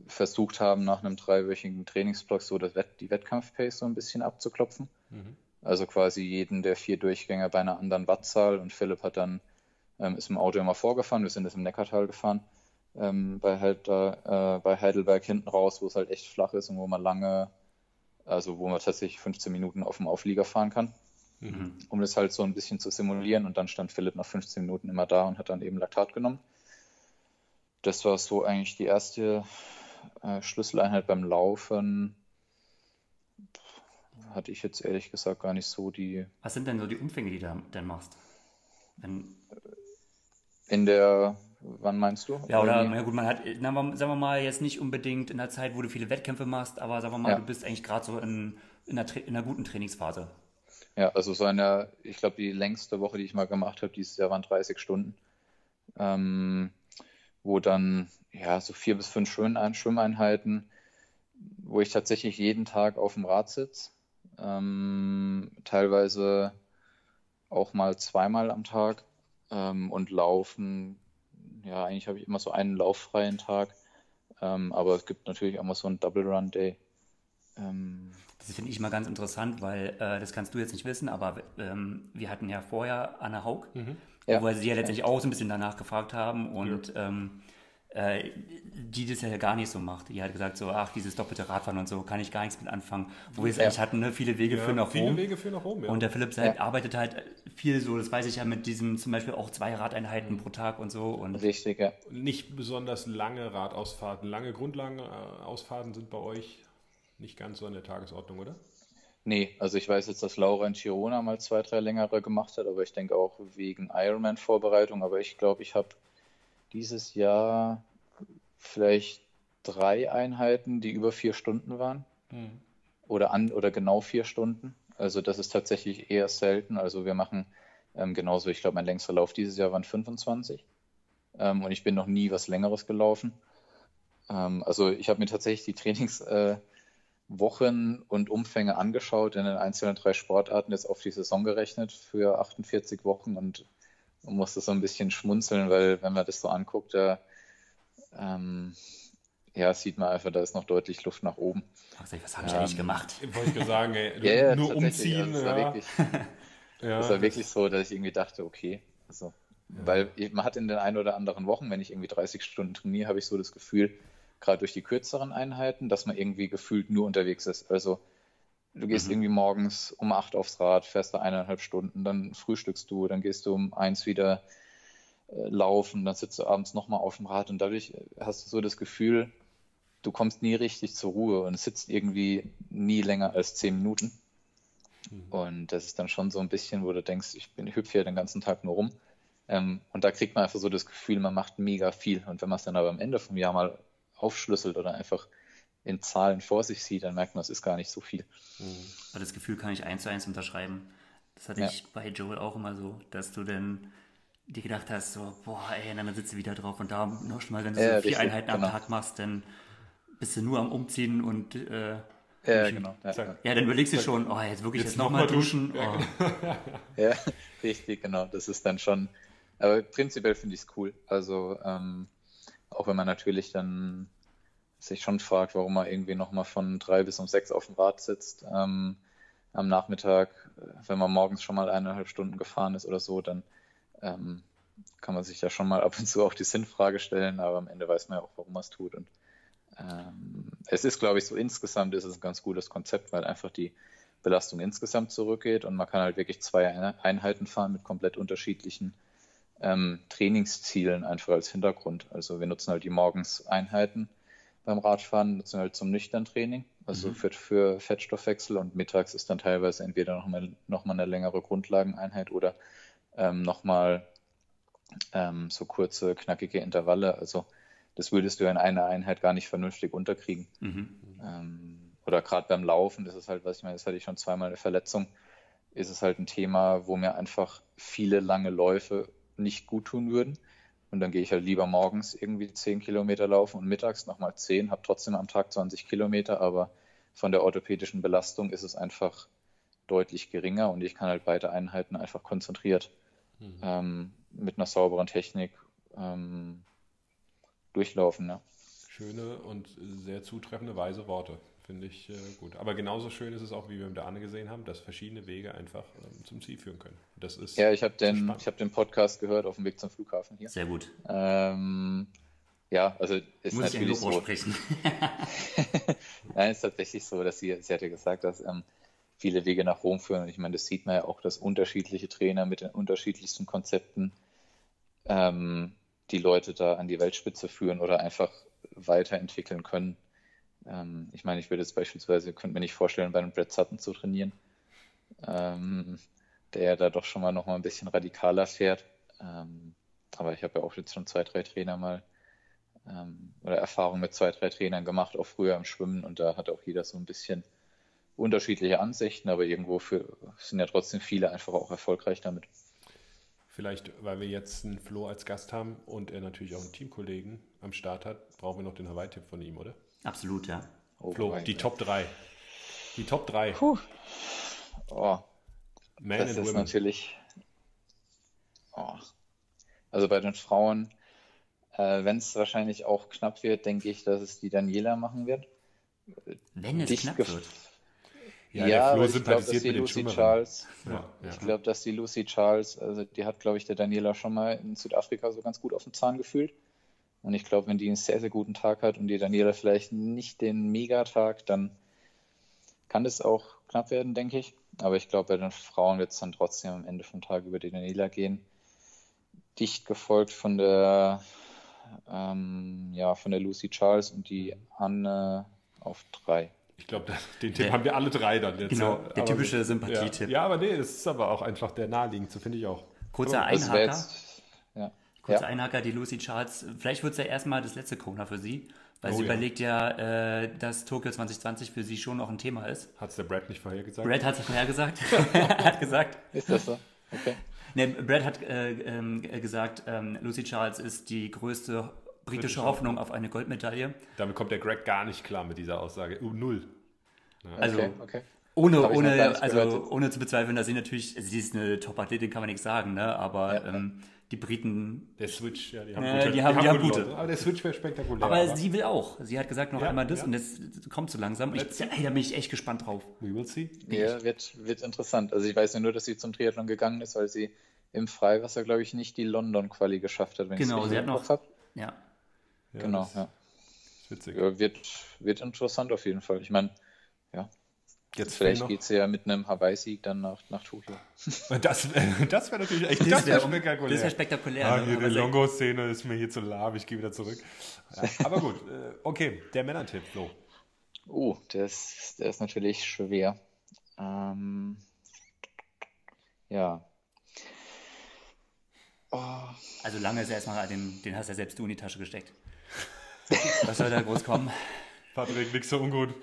versucht haben, nach einem dreiwöchigen Trainingsblock so das Wett die Wettkampfpace so ein bisschen abzuklopfen. Mhm. Also quasi jeden der vier Durchgänger bei einer anderen Wattzahl und Philipp hat dann, ähm, ist im Auto immer vorgefahren, wir sind jetzt im Neckartal gefahren, ähm, bei, halt da, äh, bei Heidelberg hinten raus, wo es halt echt flach ist und wo man lange, also wo man tatsächlich 15 Minuten auf dem Auflieger fahren kann. Mhm. Um das halt so ein bisschen zu simulieren und dann stand Philipp nach 15 Minuten immer da und hat dann eben Laktat genommen das war so eigentlich die erste äh, Schlüsseleinheit beim Laufen. Hatte ich jetzt ehrlich gesagt gar nicht so die. Was sind denn so die Umfänge, die du dann machst? Wenn... In der, wann meinst du? Ja, oder, na gut, man hat, na, sagen wir mal, jetzt nicht unbedingt in der Zeit, wo du viele Wettkämpfe machst, aber sagen wir mal, ja. du bist eigentlich gerade so in, in, einer, in einer guten Trainingsphase. Ja, also so eine, ich glaube, die längste Woche, die ich mal gemacht habe, dieses Jahr waren 30 Stunden. Ähm, wo dann ja so vier bis fünf Schwimmeinheiten, wo ich tatsächlich jeden Tag auf dem Rad sitze, ähm, teilweise auch mal zweimal am Tag ähm, und laufen. Ja, eigentlich habe ich immer so einen lauffreien Tag, ähm, aber es gibt natürlich auch mal so einen Double Run Day. Ähm, das finde ich mal ganz interessant, weil äh, das kannst du jetzt nicht wissen, aber ähm, wir hatten ja vorher Anne Haug. Mhm ja. wo sie ja letztendlich auch so ein bisschen danach gefragt haben und ja. Äh, die das ja gar nicht so macht. Die hat gesagt so, ach, dieses doppelte Radfahren und so, kann ich gar nichts mit anfangen. Wo wir es ja. eigentlich hatten, ne? viele Wege ja, führen nach viele Rom. Wege führen nach Rom, ja. Und der Philipp halt arbeitet halt viel so, das weiß ich ja, mit diesem zum Beispiel auch zwei Radeinheiten pro Tag und so. Und Richtig, ja. Nicht besonders lange Radausfahrten, lange Grundlagenausfahrten sind bei euch nicht ganz so an der Tagesordnung, oder? Nee, also ich weiß jetzt, dass Laura in Girona mal zwei, drei längere gemacht hat, aber ich denke auch wegen Ironman-Vorbereitung. Aber ich glaube, ich habe dieses Jahr vielleicht drei Einheiten, die über vier Stunden waren. Mhm. Oder, an, oder genau vier Stunden. Also das ist tatsächlich eher selten. Also wir machen ähm, genauso, ich glaube, mein längster Lauf dieses Jahr waren 25. Ähm, und ich bin noch nie was Längeres gelaufen. Ähm, also ich habe mir tatsächlich die Trainings... Äh, und Umfänge angeschaut in den einzelnen drei Sportarten, jetzt auf die Saison gerechnet für 48 Wochen und man musste so ein bisschen schmunzeln, weil wenn man das so anguckt, da ähm, ja, sieht man einfach, da ist noch deutlich Luft nach oben. was habe ich ähm, eigentlich gemacht? Wollte ich sagen, ey, ja, nur umziehen. Also, das, ja. war wirklich, ja, das war wirklich so, dass ich irgendwie dachte, okay, also, ja. weil man hat in den ein oder anderen Wochen, wenn ich irgendwie 30 Stunden trainiere, habe ich so das Gefühl, gerade durch die kürzeren Einheiten, dass man irgendwie gefühlt nur unterwegs ist. Also du gehst mhm. irgendwie morgens um acht aufs Rad, fährst da eineinhalb Stunden, dann frühstückst du, dann gehst du um eins wieder äh, laufen, dann sitzt du abends nochmal auf dem Rad und dadurch hast du so das Gefühl, du kommst nie richtig zur Ruhe und sitzt irgendwie nie länger als zehn Minuten. Mhm. Und das ist dann schon so ein bisschen, wo du denkst, ich bin hüpfe hier den ganzen Tag nur rum. Ähm, und da kriegt man einfach so das Gefühl, man macht mega viel. Und wenn man es dann aber am Ende vom Jahr mal aufschlüsselt oder einfach in Zahlen vor sich sieht, dann merkt man, es ist gar nicht so viel. Mhm. Das Gefühl kann ich eins zu eins unterschreiben. Das hatte ja. ich bei Joel auch immer so, dass du dann dir gedacht hast, so, boah, ey, dann sitzt du wieder drauf und da noch schon mal, wenn du ja, so vier richtig, Einheiten genau. am Tag machst, dann bist du nur am Umziehen und äh, ja, genau. Ja, ja, dann überlegst du schon, oh, jetzt wirklich jetzt, jetzt nochmal duschen. duschen. Oh. ja, richtig, genau. Das ist dann schon, aber prinzipiell finde ich es cool. Also, ähm, auch wenn man natürlich dann sich schon fragt, warum man irgendwie nochmal von drei bis um sechs auf dem Rad sitzt. Ähm, am Nachmittag, wenn man morgens schon mal eineinhalb Stunden gefahren ist oder so, dann ähm, kann man sich ja schon mal ab und zu auch die Sinnfrage stellen, aber am Ende weiß man ja auch, warum man es tut. Und ähm, es ist, glaube ich, so insgesamt ist es ein ganz gutes Konzept, weil einfach die Belastung insgesamt zurückgeht und man kann halt wirklich zwei Einheiten fahren mit komplett unterschiedlichen ähm, Trainingszielen einfach als Hintergrund. Also wir nutzen halt die Morgenseinheiten beim Radfahren, halt zum nüchtern Training, also mhm. für, für Fettstoffwechsel und mittags ist dann teilweise entweder nochmal noch mal eine längere Grundlageneinheit oder ähm, nochmal ähm, so kurze, knackige Intervalle. Also das würdest du in einer Einheit gar nicht vernünftig unterkriegen. Mhm. Ähm, oder gerade beim Laufen, das ist halt, was ich meine, das hatte ich schon zweimal eine Verletzung, ist es halt ein Thema, wo mir einfach viele lange Läufe nicht gut tun würden. Und dann gehe ich halt lieber morgens irgendwie 10 Kilometer laufen und mittags nochmal 10, habe trotzdem am Tag 20 Kilometer, aber von der orthopädischen Belastung ist es einfach deutlich geringer und ich kann halt beide Einheiten einfach konzentriert mhm. ähm, mit einer sauberen Technik ähm, durchlaufen. Ja. Schöne und sehr zutreffende, weise Worte. Finde ich äh, gut. Aber genauso schön ist es auch, wie wir mit der Anne gesehen haben, dass verschiedene Wege einfach ähm, zum Ziel führen können. Das ist ja, ich habe den, hab den Podcast gehört auf dem Weg zum Flughafen hier. Sehr gut. Ähm, ja, also ist Muss natürlich so. Nein, ist tatsächlich so, dass sie, sie hatte gesagt, dass ähm, viele Wege nach Rom führen. Und ich meine, das sieht man ja auch, dass unterschiedliche Trainer mit den unterschiedlichsten Konzepten ähm, die Leute da an die Weltspitze führen oder einfach weiterentwickeln können. Ähm, ich meine, ich würde jetzt beispielsweise, könnte mir nicht vorstellen, bei einem Brad Sutton zu trainieren, ähm, der da doch schon mal noch mal ein bisschen radikaler fährt. Ähm, aber ich habe ja auch jetzt schon zwei, drei Trainer mal ähm, oder Erfahrungen mit zwei, drei Trainern gemacht, auch früher im Schwimmen und da hat auch jeder so ein bisschen unterschiedliche Ansichten, aber irgendwo für, sind ja trotzdem viele einfach auch erfolgreich damit. Vielleicht, weil wir jetzt einen Flo als Gast haben und er natürlich auch einen Teamkollegen am Start hat, brauchen wir noch den Hawaii-Tipp von ihm, oder? Absolut, ja. Oh, Flo, die Top 3. Die Top 3. Puh. Oh. Man das ist women. natürlich. Oh. Also bei den Frauen, äh, wenn es wahrscheinlich auch knapp wird, denke ich, dass es die Daniela machen wird. Wenn es Dicht knapp wird. Ja, ja ich glaube, dass die Lucy Charles, ja, ja. ich glaube, dass die Lucy Charles, also die hat, glaube ich, der Daniela schon mal in Südafrika so ganz gut auf den Zahn gefühlt. Und ich glaube, wenn die einen sehr, sehr guten Tag hat und die Daniela vielleicht nicht den Megatag, dann kann das auch knapp werden, denke ich. Aber ich glaube, bei den Frauen wird es dann trotzdem am Ende vom Tag über die Daniela gehen. Dicht gefolgt von der, ähm, ja, von der Lucy Charles und die Anne auf drei. Ich glaube, den Tipp der, haben wir alle drei dann jetzt. Genau, der aber typische Sympathietipp. Ja, ja, aber nee, das ist aber auch einfach der naheliegendste, finde ich auch. Kurzer Einhaker. Kurzer ja. Einhaker, die Lucy Charles. Vielleicht wird es ja erstmal das letzte Kona für sie, weil oh, sie ja. überlegt ja, äh, dass Tokio 2020 für sie schon noch ein Thema ist. Hat es der Brad nicht vorhergesagt? Brad hat es vorhergesagt. hat gesagt. Ist das so? Okay. Nee, Brad hat äh, äh, gesagt, ähm, Lucy Charles ist die größte britische Hoffnung auf eine Goldmedaille. Damit kommt der Greg gar nicht klar mit dieser Aussage. Uh, null. Ja. Also, okay, okay. Ohne, ohne, also, ohne zu bezweifeln, dass sie natürlich, sie ist eine Top-Athletin, kann man nichts sagen, ne? aber ja, ähm, die Briten. Der Switch, ja, die haben gute. Äh, die haben, die haben, gute. Aber der Switch wäre spektakulär. Aber, aber, sie will auch. Sie hat gesagt, noch ja, einmal das ja. und das kommt so langsam. Ich, ey, da bin ich echt gespannt drauf. We will see. Ja, wird, wird interessant. Also ich weiß ja nur, dass sie zum Triathlon gegangen ist, weil sie im Freiwasser, glaube ich, nicht die London-Quali geschafft hat, wenn genau, sie hat noch. Hab. Ja. Genau, ja. Witzig. wird, wird interessant auf jeden Fall. Ich meine, ja, Jetzt Vielleicht geht es ja mit einem Hawaii-Sieg dann nach, nach Tokio. Das, das wäre natürlich echt das wär spektakulär. Das wäre spektakulär. Ah, ne? die Longo-Szene ist mir hier zu lahm, ich gehe wieder zurück. Ja, aber gut, äh, okay, der Männertipp, Flo. Oh, der ist, der ist natürlich schwer. Ähm, ja. Oh. Also lange ist er erstmal, den, den hast ja selbst du in die Tasche gesteckt. Was soll da groß kommen? Patrick, nix so ungut.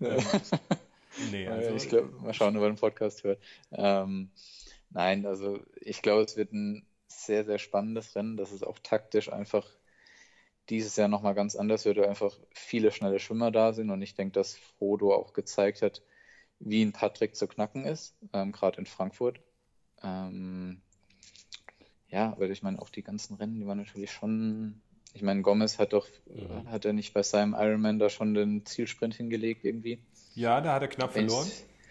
Ja. Nee, also ich glaube, mal schauen, ob er den Podcast hört. Ähm, nein, also ich glaube, es wird ein sehr, sehr spannendes Rennen. Das ist auch taktisch einfach dieses Jahr nochmal ganz anders wird, weil einfach viele schnelle Schwimmer da sind und ich denke, dass Frodo auch gezeigt hat, wie ein Patrick zu knacken ist, ähm, gerade in Frankfurt. Ähm, ja, aber ich meine, auch die ganzen Rennen, die waren natürlich schon. Ich meine, Gomez hat doch, mhm. hat er nicht bei seinem Ironman da schon den Zielsprint hingelegt irgendwie? Ja, da hat er knapp verloren.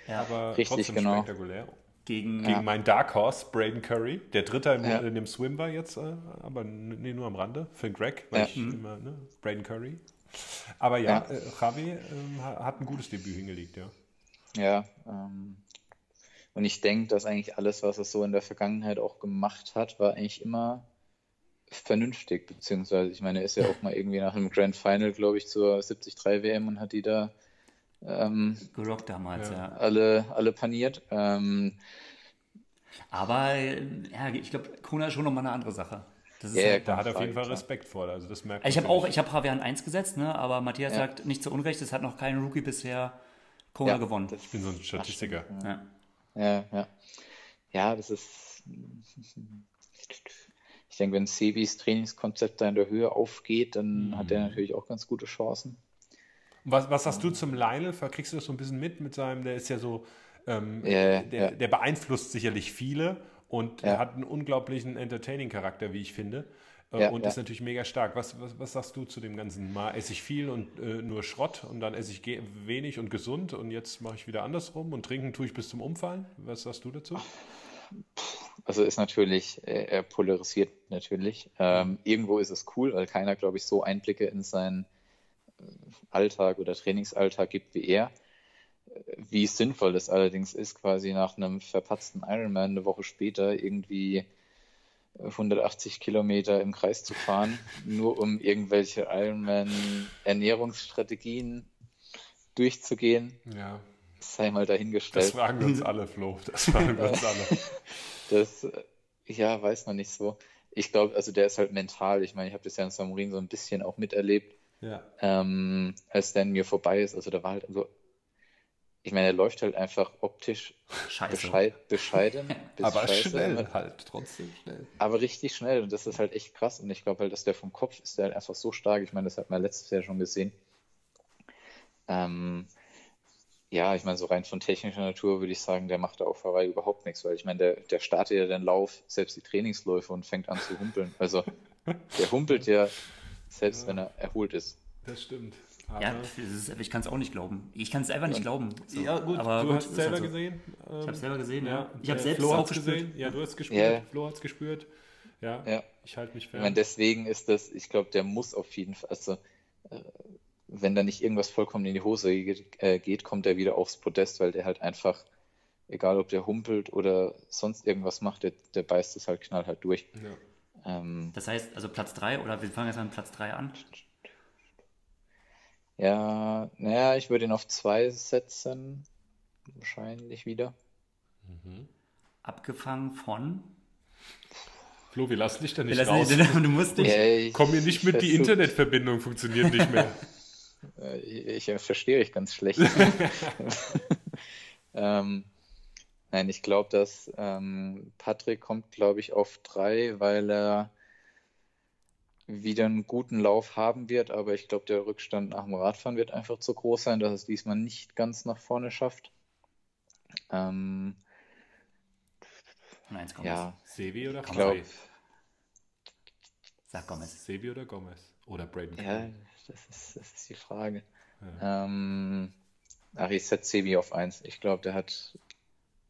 ja. aber Richtig, trotzdem genau. spektakulär. Gegen, Gegen ja. meinen Dark Horse, Braden Curry, der Dritter im, in dem Swim war jetzt, äh, aber nee, nur am Rande, für Greg, weil ich immer, ne, Braden Curry. Aber ja, äh, Javi ähm, hat ein gutes Debüt hingelegt, ja. Ja, ähm, und ich denke, dass eigentlich alles, was er so in der Vergangenheit auch gemacht hat, war eigentlich immer vernünftig, beziehungsweise ich meine, er ist ja auch mal irgendwie nach einem Grand Final, glaube ich, zur 73 WM und hat die da ähm, gerockt damals, ja. ja. Alle, alle paniert. Ähm, aber ja, ich glaube, Kona ist schon nochmal eine andere Sache. Das ja, halt, da hat er auf jeden Fall Respekt vor. Also das merkt ich habe auch, ich habe Javier 1 gesetzt, ne? aber Matthias ja. sagt nicht zu Unrecht, es hat noch kein Rookie bisher Kona ja, gewonnen. Ich bin so ein Statistiker. Ja, ja. Ja, ja das ist. Ich denke, wenn Sebis Trainingskonzept da in der Höhe aufgeht, dann mhm. hat er natürlich auch ganz gute Chancen. Was, was hast du zum Lionel? Kriegst du das so ein bisschen mit mit seinem, der ist ja so, ähm, ja, der, ja. der, beeinflusst sicherlich viele und ja. hat einen unglaublichen Entertaining-Charakter, wie ich finde. Äh, und ist natürlich mega stark. Was, was, was sagst du zu dem Ganzen? Mal esse ich viel und äh, nur Schrott und dann esse ich wenig und gesund und jetzt mache ich wieder andersrum und trinken tue ich bis zum Umfallen. Was sagst du dazu? Also ist natürlich, er polarisiert natürlich. Ähm, irgendwo ist es cool, weil keiner, glaube ich, so Einblicke in seinen Alltag oder Trainingsalltag gibt wie er. Wie sinnvoll das allerdings ist, quasi nach einem verpatzten Ironman eine Woche später irgendwie 180 Kilometer im Kreis zu fahren, nur um irgendwelche Ironman-Ernährungsstrategien durchzugehen. Ja. Sei mal dahingestellt. Das fragen wir uns alle, Flo. Das fragen wir uns alle. Das, ja, weiß man nicht so. Ich glaube, also der ist halt mental. Ich meine, ich habe das ja in Samurin so ein bisschen auch miterlebt ja. ähm, als dann mir vorbei ist. Also da war halt so, ich meine, er läuft halt einfach optisch bescheid, bescheiden. aber scheiße, schnell halt, trotzdem schnell. Aber richtig schnell und das ist halt echt krass und ich glaube halt, dass der vom Kopf ist der halt einfach so stark. Ich meine, das hat man letztes Jahr schon gesehen. Ähm, ja, ich meine, so rein von technischer Natur würde ich sagen, der macht da auf Hawaii überhaupt nichts, weil ich meine, der, der startet ja den Lauf, selbst die Trainingsläufe und fängt an zu humpeln. Also der humpelt ja selbst ja. wenn er erholt ist. Das stimmt. Aber ja, ist, ich kann es auch nicht glauben. Ich kann es einfach nicht glauben. So. Ja, gut, aber du gut, hast es selber halt so. gesehen. ich habe es selber gesehen, ja. Ich habe selbst Flo auch gesehen. Ja, du hast gespürt. Yeah. Flo hat es gespürt. Ja, ja. ich halte mich fern. Ich meine, deswegen ist das, ich glaube, der muss auf jeden Fall, also äh, wenn da nicht irgendwas vollkommen in die Hose geht, äh, geht, kommt er wieder aufs Podest, weil der halt einfach, egal ob der humpelt oder sonst irgendwas macht, der, der beißt es halt knallhart durch. Ja. Ähm, das heißt, also Platz 3 oder wir fangen jetzt an Platz 3 an? Ja, naja, ich würde ihn auf 2 setzen. Wahrscheinlich wieder. Mhm. Abgefangen von. Flo, wir lassen dich da nicht raus. Nicht, du musst nicht. Ja, ich, Komm hier nicht mit, die Internetverbindung funktioniert nicht mehr. ich, ich verstehe euch ganz schlecht. ähm, Nein, ich glaube, dass ähm, Patrick kommt, glaube ich, auf drei, weil er wieder einen guten Lauf haben wird, aber ich glaube, der Rückstand nach dem Radfahren wird einfach zu groß sein, dass es diesmal nicht ganz nach vorne schafft. Ähm, Nein, ja, Sevi oder Gomez? Sag Gomez. Sevi oder Gomez? Oder Braden Ja, das ist, das ist die Frage. Ja. Ähm, ach, ich setze Sevi auf eins. Ich glaube, der hat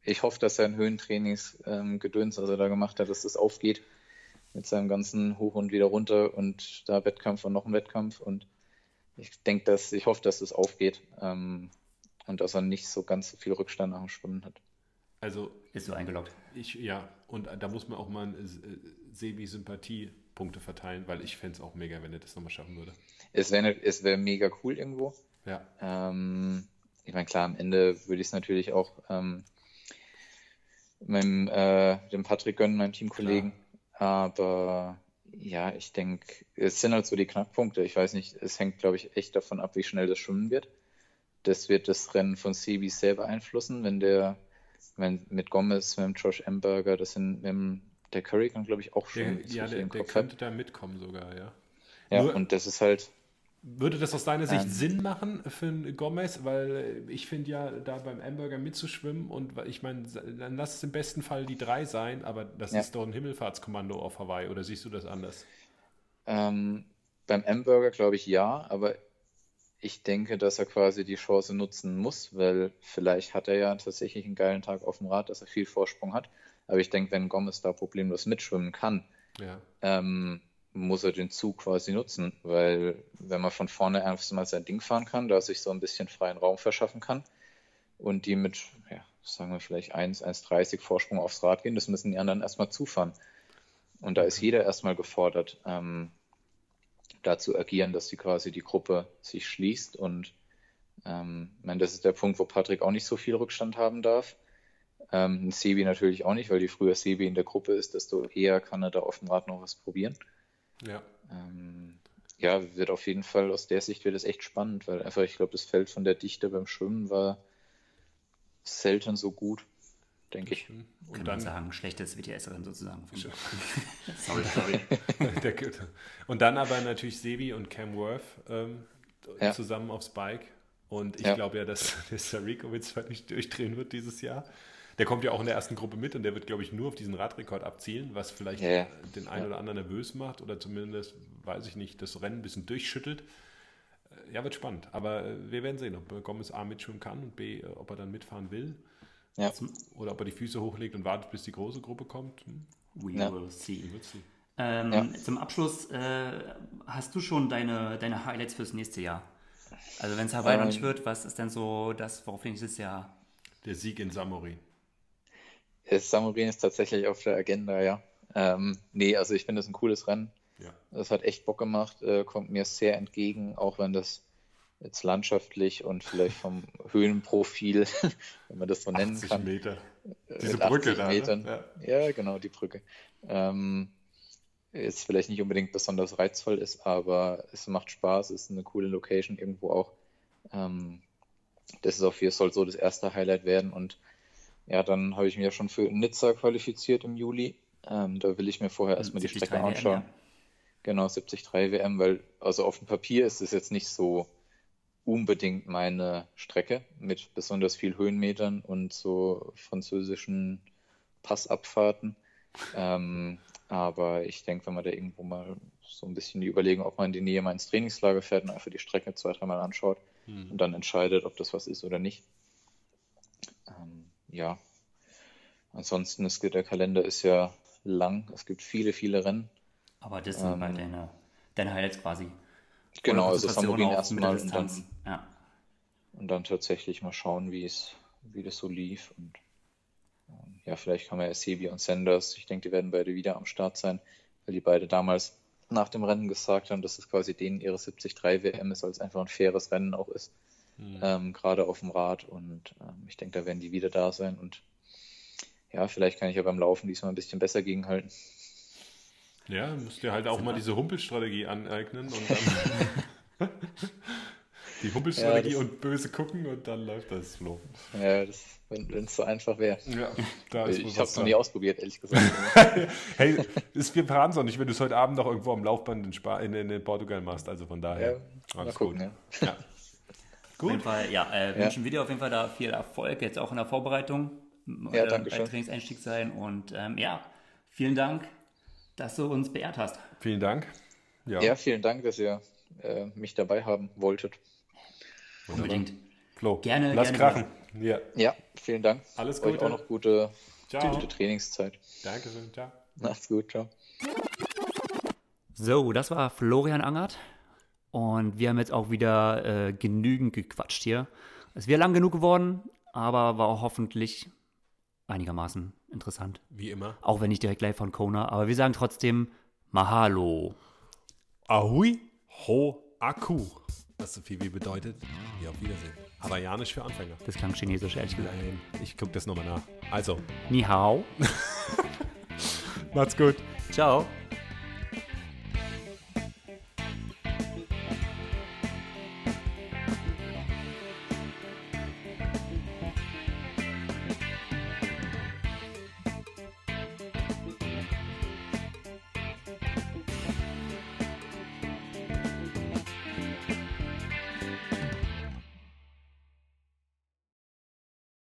ich hoffe, dass er ein Höhentrainingsgedöns, ähm, also da gemacht hat, dass das aufgeht mit seinem ganzen Hoch und wieder runter und da Wettkampf und noch ein Wettkampf und ich denke, dass ich hoffe, dass das aufgeht ähm, und dass er nicht so ganz so viel Rückstand nach dem Schwimmen hat. Also ist so eingeloggt. Ich ja und da muss man auch mal äh, Sebi Sympathie Punkte verteilen, weil ich fände es auch mega, wenn er das nochmal schaffen würde. Es wäre es wär mega cool irgendwo. Ja. Ähm, ich meine, klar, am Ende würde ich es natürlich auch ähm, meinem, äh, dem Patrick gönnen, meinem Teamkollegen. Klar. Aber ja, ich denke, es sind halt so die Knackpunkte. Ich weiß nicht, es hängt, glaube ich, echt davon ab, wie schnell das schwimmen wird. Das wird das Rennen von CB sehr beeinflussen, wenn der, wenn mit Gomez, mit Josh Amberger, das sind mit der Curry kann, glaube ich, auch schon. Der, ja, der, der könnte da mitkommen sogar, ja. Ja, Nur, und das ist halt, würde das aus deiner Sicht ähm, Sinn machen für einen Gomez? Weil ich finde ja, da beim Hamburger mitzuschwimmen und ich meine, dann lass es im besten Fall die drei sein, aber das ja. ist doch ein Himmelfahrtskommando auf Hawaii oder siehst du das anders? Ähm, beim Hamburger glaube ich ja, aber ich denke, dass er quasi die Chance nutzen muss, weil vielleicht hat er ja tatsächlich einen geilen Tag auf dem Rad, dass er viel Vorsprung hat. Aber ich denke, wenn Gomez da problemlos mitschwimmen kann, ja. ähm, muss er den Zug quasi nutzen, weil wenn man von vorne erstmal sein Ding fahren kann, da sich so ein bisschen freien Raum verschaffen kann und die mit, ja, sagen wir vielleicht 1, 1,30 Vorsprung aufs Rad gehen, das müssen die anderen erstmal zufahren. Und da ist jeder erstmal gefordert, ähm, da zu agieren, dass sie quasi die Gruppe sich schließt. Und ähm, ich meine, das ist der Punkt, wo Patrick auch nicht so viel Rückstand haben darf. Ähm, Sebi natürlich auch nicht, weil je früher Sebi in der Gruppe ist, desto eher kann er da auf dem Rad noch was probieren. Ja. Ähm, ja, wird auf jeden Fall aus der Sicht wird es echt spannend, weil einfach, ich glaube, das Feld von der Dichte beim Schwimmen war selten so gut denke ich. Und Kann dann sagen, schlechtes WTS-Rennen sozusagen. sorry, sorry. und dann aber natürlich Sebi und Cam Worth ähm, ja. zusammen aufs Bike. Und ich ja. glaube ja, dass der Sarikowitz halt nicht durchdrehen wird dieses Jahr. Der kommt ja auch in der ersten Gruppe mit und der wird, glaube ich, nur auf diesen Radrekord abzielen, was vielleicht ja, den einen oder anderen nervös macht oder zumindest, weiß ich nicht, das Rennen ein bisschen durchschüttelt. Äh, ja, wird spannend. Aber äh, wir werden sehen, ob Gomez A mitschwimmen kann und B, äh, ob er dann mitfahren will. Ja. Oder ob er die Füße hochlegt und wartet, bis die große Gruppe kommt. Hm? We ja. will see. Ähm, ja. Zum Abschluss, äh, hast du schon deine, deine Highlights fürs nächste Jahr? Also wenn es Hawaii ähm, nicht wird, was ist denn so das, worauf nächstes Jahr? Der Sieg in Samorin. Samorin ist tatsächlich auf der Agenda, ja. Ähm, nee, also ich finde das ein cooles Rennen. Ja. Das hat echt Bock gemacht, äh, kommt mir sehr entgegen, auch wenn das jetzt landschaftlich und vielleicht vom Höhenprofil, wenn man das so nennen kann. Meter. Äh, Diese Brücke da. Ne? Ja. ja. genau, die Brücke. Ähm, jetzt vielleicht nicht unbedingt besonders reizvoll ist, aber es macht Spaß, ist eine coole Location irgendwo auch. Ähm, das ist auf jeden Fall so das erste Highlight werden und ja, dann habe ich mich ja schon für Nizza qualifiziert im Juli. Ähm, da will ich mir vorher erstmal die Strecke anschauen. WM, ja. Genau, 73 WM, weil also auf dem Papier ist es jetzt nicht so unbedingt meine Strecke mit besonders viel Höhenmetern und so französischen Passabfahrten. Ähm, aber ich denke, wenn man da irgendwo mal so ein bisschen die Überlegung, ob man in die Nähe mal ins Trainingslager fährt und einfach die Strecke zwei, dreimal anschaut hm. und dann entscheidet, ob das was ist oder nicht. Ja. Ansonsten ist der Kalender ist ja lang. Es gibt viele, viele Rennen. Aber das sind ähm, bei deine, deine Highlights quasi. Genau, also Samburin erstmal und dann, ja. und dann tatsächlich mal schauen, wie es, wie das so lief. Und ähm, ja, vielleicht kann man ja Sebi und Sanders, ich denke, die werden beide wieder am Start sein, weil die beide damals nach dem Rennen gesagt haben, dass es quasi denen ihre 73 WM ist, weil es einfach ein faires Rennen auch ist. Mhm. Ähm, gerade auf dem Rad. Und ähm, ich denke, da werden die wieder da sein. Und ja, vielleicht kann ich ja beim Laufen diesmal ein bisschen besser gegenhalten. Ja, musst dir halt auch mal diese Humpelstrategie aneignen und dann die Humpelstrategie ja, und böse gucken und dann läuft das Flo. Ja, das, wenn es so einfach wäre. Ja, da ist ich habe es noch nie ausprobiert, ehrlich gesagt. hey, ist, wir planen es auch nicht, wenn du es heute Abend noch irgendwo am Laufband in, Spa in, in Portugal machst, also von daher. Ja, alles gucken, gut. Ja. ja. Gut. Auf jeden Fall, ja, äh, wünschen wir dir auf jeden Fall da viel Erfolg, jetzt auch in der Vorbereitung. Ja, äh, danke schön. Trainingseinstieg sein und ähm, ja, vielen Dank dass du uns beehrt hast. Vielen Dank. Ja, ja vielen Dank, dass ihr äh, mich dabei haben wolltet. Unbedingt. Flo, gerne. Lass gerne krachen. Ja. ja, vielen Dank. Alles Gute. Euch auch noch gute, gute Trainingszeit. Dankeschön. Ciao. Macht's gut. Ciao. So, das war Florian Angert. Und wir haben jetzt auch wieder äh, genügend gequatscht hier. Es wäre lang genug geworden, aber war auch hoffentlich einigermaßen interessant. Wie immer. Auch wenn nicht direkt live von Kona. Aber wir sagen trotzdem Mahalo. Ahui ho aku. Was so viel wie bedeutet. Ja, auf Wiedersehen. Hawaiianisch für Anfänger. Das klang chinesisch, ehrlich gesagt. Nein, ich gucke das nochmal nach. Also. Ni hao. Macht's gut. Ciao.